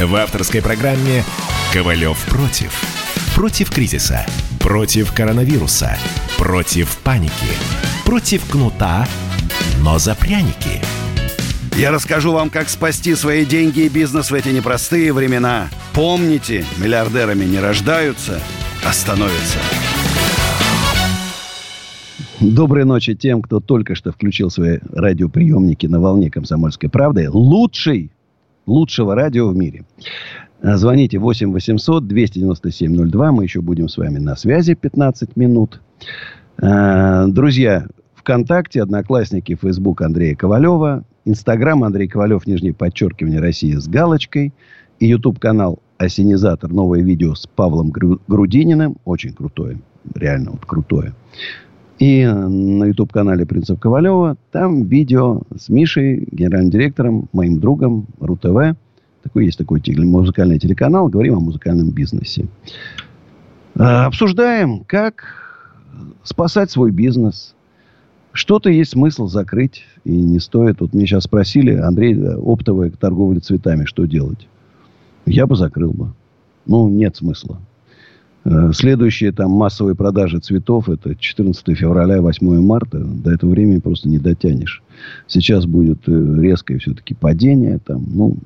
Speaker 3: В авторской программе «Ковалев против». Против кризиса, против коронавируса, против паники, против кнута, но за пряники.
Speaker 1: Я расскажу вам, как спасти свои деньги и бизнес в эти непростые времена. Помните, миллиардерами не рождаются, а становятся. Доброй ночи тем, кто только что включил свои радиоприемники на волне «Комсомольской правды». Лучший лучшего радио в мире. Э, звоните 8 800 297 02. Мы еще будем с вами на связи 15 минут. Э, друзья, ВКонтакте, Одноклассники, Фейсбук Андрея Ковалева, Инстаграм Андрей Ковалев, нижнее подчеркивание России с галочкой. И YouTube-канал Осенизатор. Новое видео с Павлом Грудининым. Очень крутое. Реально вот крутое. И на YouTube-канале Принцев Ковалева там видео с Мишей, генеральным директором, моим другом РУ-ТВ. Такой есть такой музыкальный телеканал. Говорим о музыкальном бизнесе. А, обсуждаем, как спасать свой бизнес. Что-то есть смысл закрыть, и не стоит. Вот мне сейчас спросили, Андрей, э, оптовая торговля цветами, что делать? Я бы закрыл бы. Ну, нет смысла. Э, следующие там массовые продажи цветов это 14 февраля, 8 марта. До этого времени просто не дотянешь. Сейчас будет э, резкое все-таки падение. Там, ну,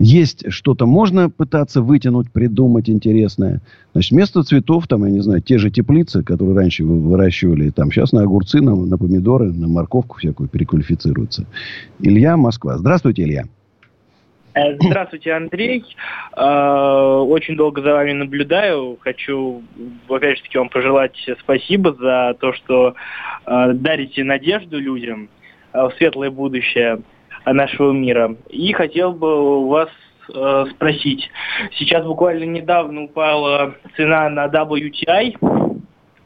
Speaker 1: есть что-то, можно пытаться вытянуть, придумать интересное. Значит, вместо цветов, там, я не знаю, те же теплицы, которые раньше выращивали, там сейчас на огурцы, на, на помидоры, на морковку всякую переквалифицируются. Илья, Москва. Здравствуйте, Илья.
Speaker 17: Э, здравствуйте, Андрей. Э, очень долго за вами наблюдаю. Хочу, опять же таки, вам пожелать спасибо за то, что э, дарите надежду людям в светлое будущее нашего мира. И хотел бы у вас спросить. Сейчас буквально недавно упала цена на WTI.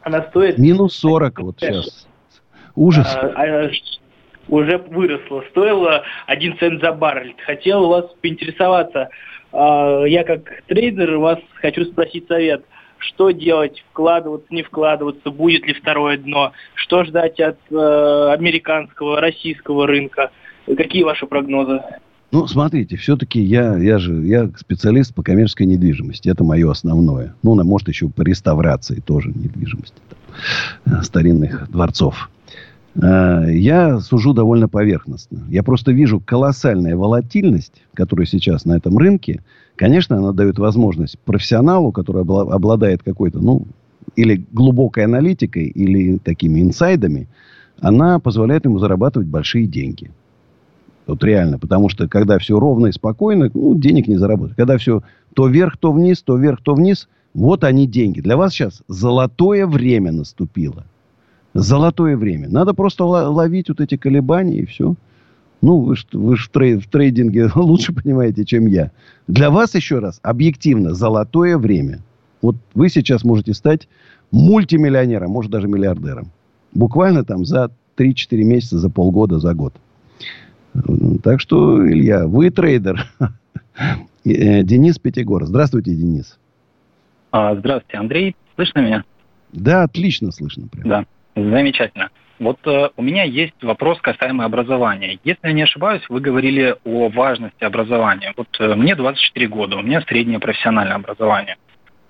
Speaker 17: Она стоит...
Speaker 1: Минус 40 вот сейчас. Ужас.
Speaker 17: Уже выросло, стоило 1 цент за баррель. Хотел у вас поинтересоваться, а, я как трейдер вас хочу спросить совет, что делать, вкладываться, не вкладываться, будет ли второе дно, что ждать от э, американского, российского рынка, какие ваши прогнозы?
Speaker 1: Ну, смотрите, все-таки я, я же я специалист по коммерческой недвижимости. Это мое основное. Ну, может, еще по реставрации тоже недвижимости. Там, старинных дворцов. Э, я сужу довольно поверхностно. Я просто вижу колоссальная волатильность, которая сейчас на этом рынке. Конечно, она дает возможность профессионалу, который обладает какой-то, ну, или глубокой аналитикой, или такими инсайдами, она позволяет ему зарабатывать большие деньги. Вот реально. Потому что, когда все ровно и спокойно, ну, денег не заработать. Когда все то вверх, то вниз, то вверх, то вниз, вот они деньги. Для вас сейчас золотое время наступило – золотое время. Надо просто ловить вот эти колебания и все. Ну, вы, вы же в, трей, в трейдинге *laughs* лучше понимаете, чем я. Для вас, еще раз, объективно, золотое время. Вот вы сейчас можете стать мультимиллионером, может, даже миллиардером. Буквально там за 3-4 месяца, за полгода, за год. Так что, Илья, вы трейдер. *laughs* Э, Денис Пятигор. Здравствуйте, Денис.
Speaker 18: А, здравствуйте, Андрей. Слышно меня?
Speaker 1: Да, отлично слышно. Прям.
Speaker 18: Да. Замечательно. Вот э, у меня есть вопрос касаемо образования. Если я не ошибаюсь, вы говорили о важности образования. Вот э, мне 24 года, у меня среднее профессиональное образование.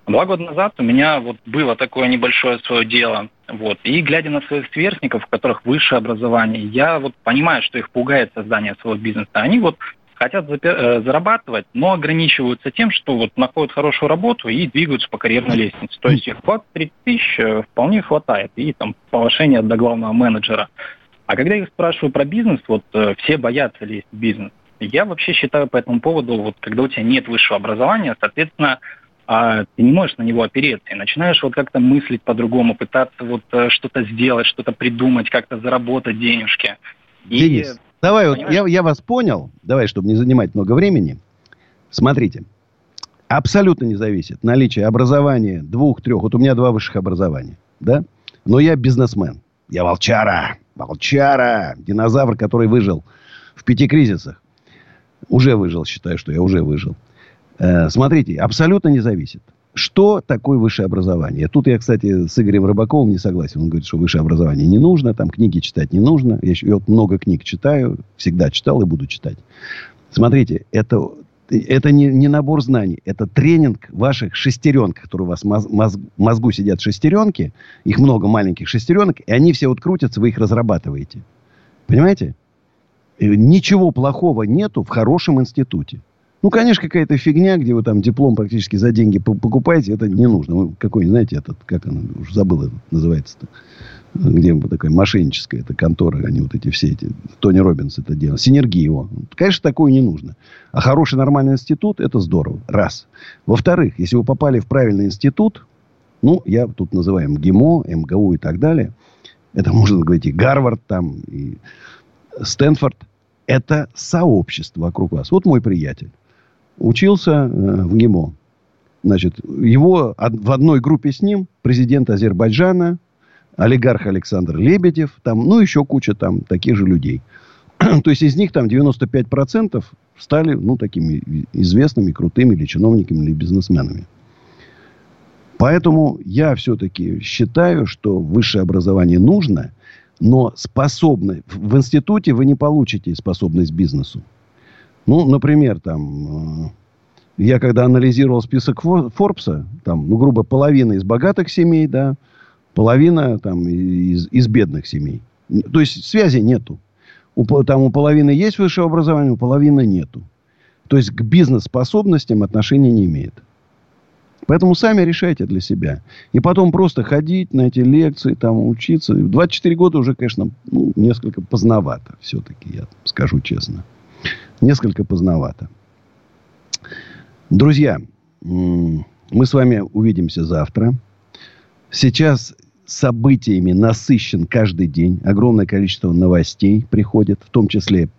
Speaker 18: Два года назад у меня вот было такое небольшое свое дело. Вот. И глядя на своих сверстников, у которых высшее образование, я вот понимаю, что их пугает создание своего бизнеса. Они вот хотят э, зарабатывать, но ограничиваются тем, что вот находят хорошую работу и двигаются по карьерной лестнице. То есть их 20-30 тысяч э, вполне хватает, и там повышение до главного менеджера. А когда я их спрашиваю про бизнес, вот э, все боятся лезть в бизнес. Я вообще считаю по этому поводу, вот когда у тебя нет высшего образования, соответственно, а ты не можешь на него опереться, и начинаешь вот как-то мыслить по-другому, пытаться вот что-то сделать, что-то придумать, как-то заработать денежки.
Speaker 1: И Давай, вот я, я вас понял. Давай, чтобы не занимать много времени. Смотрите. Абсолютно не зависит наличие образования двух, трех. Вот у меня два высших образования. Да? Но я бизнесмен. Я волчара. Волчара. Динозавр, который выжил в пяти кризисах. Уже выжил, считаю, что я уже выжил. Э, смотрите, абсолютно не зависит. Что такое высшее образование? Тут я, кстати, с Игорем Рыбаковым не согласен. Он говорит, что высшее образование не нужно, там книги читать не нужно. Я, я вот много книг читаю, всегда читал и буду читать. Смотрите, это, это не, не набор знаний, это тренинг ваших шестеренок, которые у вас в моз, мозгу сидят шестеренки, их много маленьких шестеренок, и они все вот крутятся, вы их разрабатываете. Понимаете? Ничего плохого нету в хорошем институте. Ну, конечно, какая-то фигня, где вы там диплом практически за деньги покупаете, это не нужно. Какой, знаете, этот, как оно, уже забыл, называется-то. Где такая мошенническая эта контора, они вот эти все эти, Тони Робинс это делал. Синергия его. Конечно, такое не нужно. А хороший нормальный институт, это здорово. Раз. Во-вторых, если вы попали в правильный институт, ну, я тут называю ГИМО, МГУ и так далее, это можно говорить и Гарвард там, и Стэнфорд, это сообщество вокруг вас. Вот мой приятель учился э, в ГИМО. Значит, его в одной группе с ним президент Азербайджана, олигарх Александр Лебедев, там, ну, еще куча там таких же людей. *clears throat* То есть, из них там 95% стали, ну, такими известными, крутыми или чиновниками, или бизнесменами. Поэтому я все-таки считаю, что высшее образование нужно, но способны... В институте вы не получите способность бизнесу. Ну, например, там... Э, я когда анализировал список Форбса, там, ну, грубо, половина из богатых семей, да, половина там из, из бедных семей. То есть связи нету. У, там у половины есть высшее образование, у половины нету. То есть к бизнес-способностям отношения не имеет. Поэтому сами решайте для себя. И потом просто ходить на эти лекции, там учиться. 24 года уже, конечно, ну, несколько поздновато все-таки, я скажу честно. Несколько поздновато. Друзья, мы с вами увидимся завтра. Сейчас событиями насыщен каждый день. Огромное количество новостей приходит, в том числе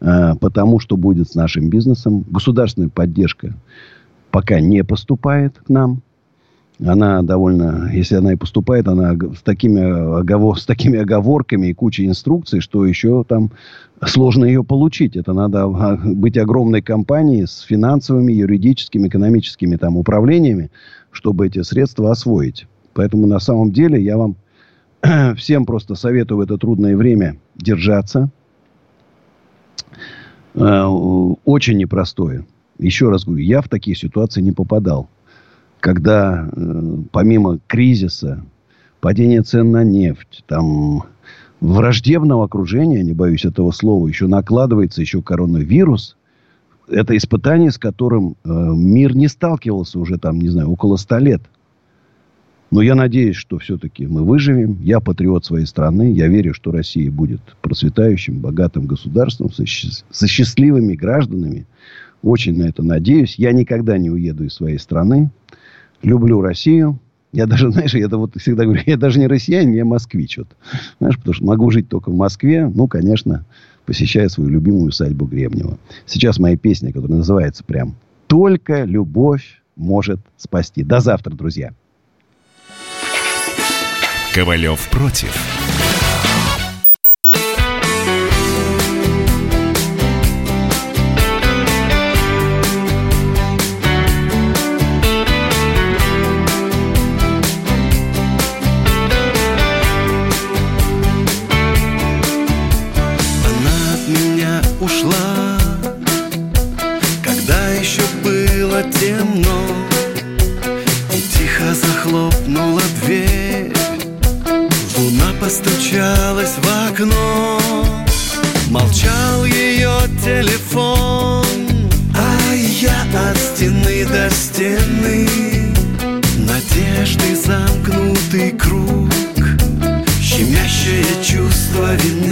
Speaker 1: э, потому, что будет с нашим бизнесом. Государственная поддержка пока не поступает к нам. Она довольно, если она и поступает, она с такими, оговор, с такими оговорками и кучей инструкций, что еще там сложно ее получить. Это надо а, быть огромной компанией с финансовыми, юридическими, экономическими там управлениями, чтобы эти средства освоить. Поэтому на самом деле я вам *clears throat* всем просто советую в это трудное время держаться. Э, очень непростое. Еще раз говорю, я в такие ситуации не попадал. Когда э, помимо кризиса, падения цен на нефть, там враждебного окружения, не боюсь этого слова, еще накладывается еще коронавирус. Это испытание, с которым э, мир не сталкивался уже там, не знаю, около ста лет. Но я надеюсь, что все-таки мы выживем. Я патриот своей страны. Я верю, что Россия будет процветающим, богатым государством со, со счастливыми гражданами. Очень на это надеюсь. Я никогда не уеду из своей страны. Люблю Россию. Я даже, *laughs* знаешь, я вот всегда говорю, я даже не россиянин, я москвич. Вот. Знаешь, потому что могу жить только в Москве. Ну, конечно, посещая свою любимую усадьбу Гребнева. Сейчас моя песня, которая называется прям «Только любовь может спасти». До завтра, друзья.
Speaker 6: Ковалев против.
Speaker 19: голове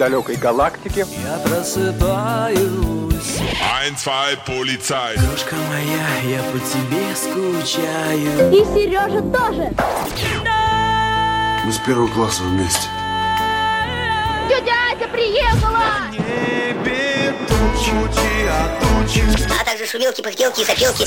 Speaker 19: далекой-далекой галактике.
Speaker 6: Я просыпаюсь.
Speaker 20: Ein, zwei, Polizei.
Speaker 6: Крошка моя, я по тебе скучаю.
Speaker 21: И Сережа тоже.
Speaker 22: Мы с первого класса вместе.
Speaker 21: Тетя Ася приехала!
Speaker 23: А также шумелки, пыхтелки и сопелки.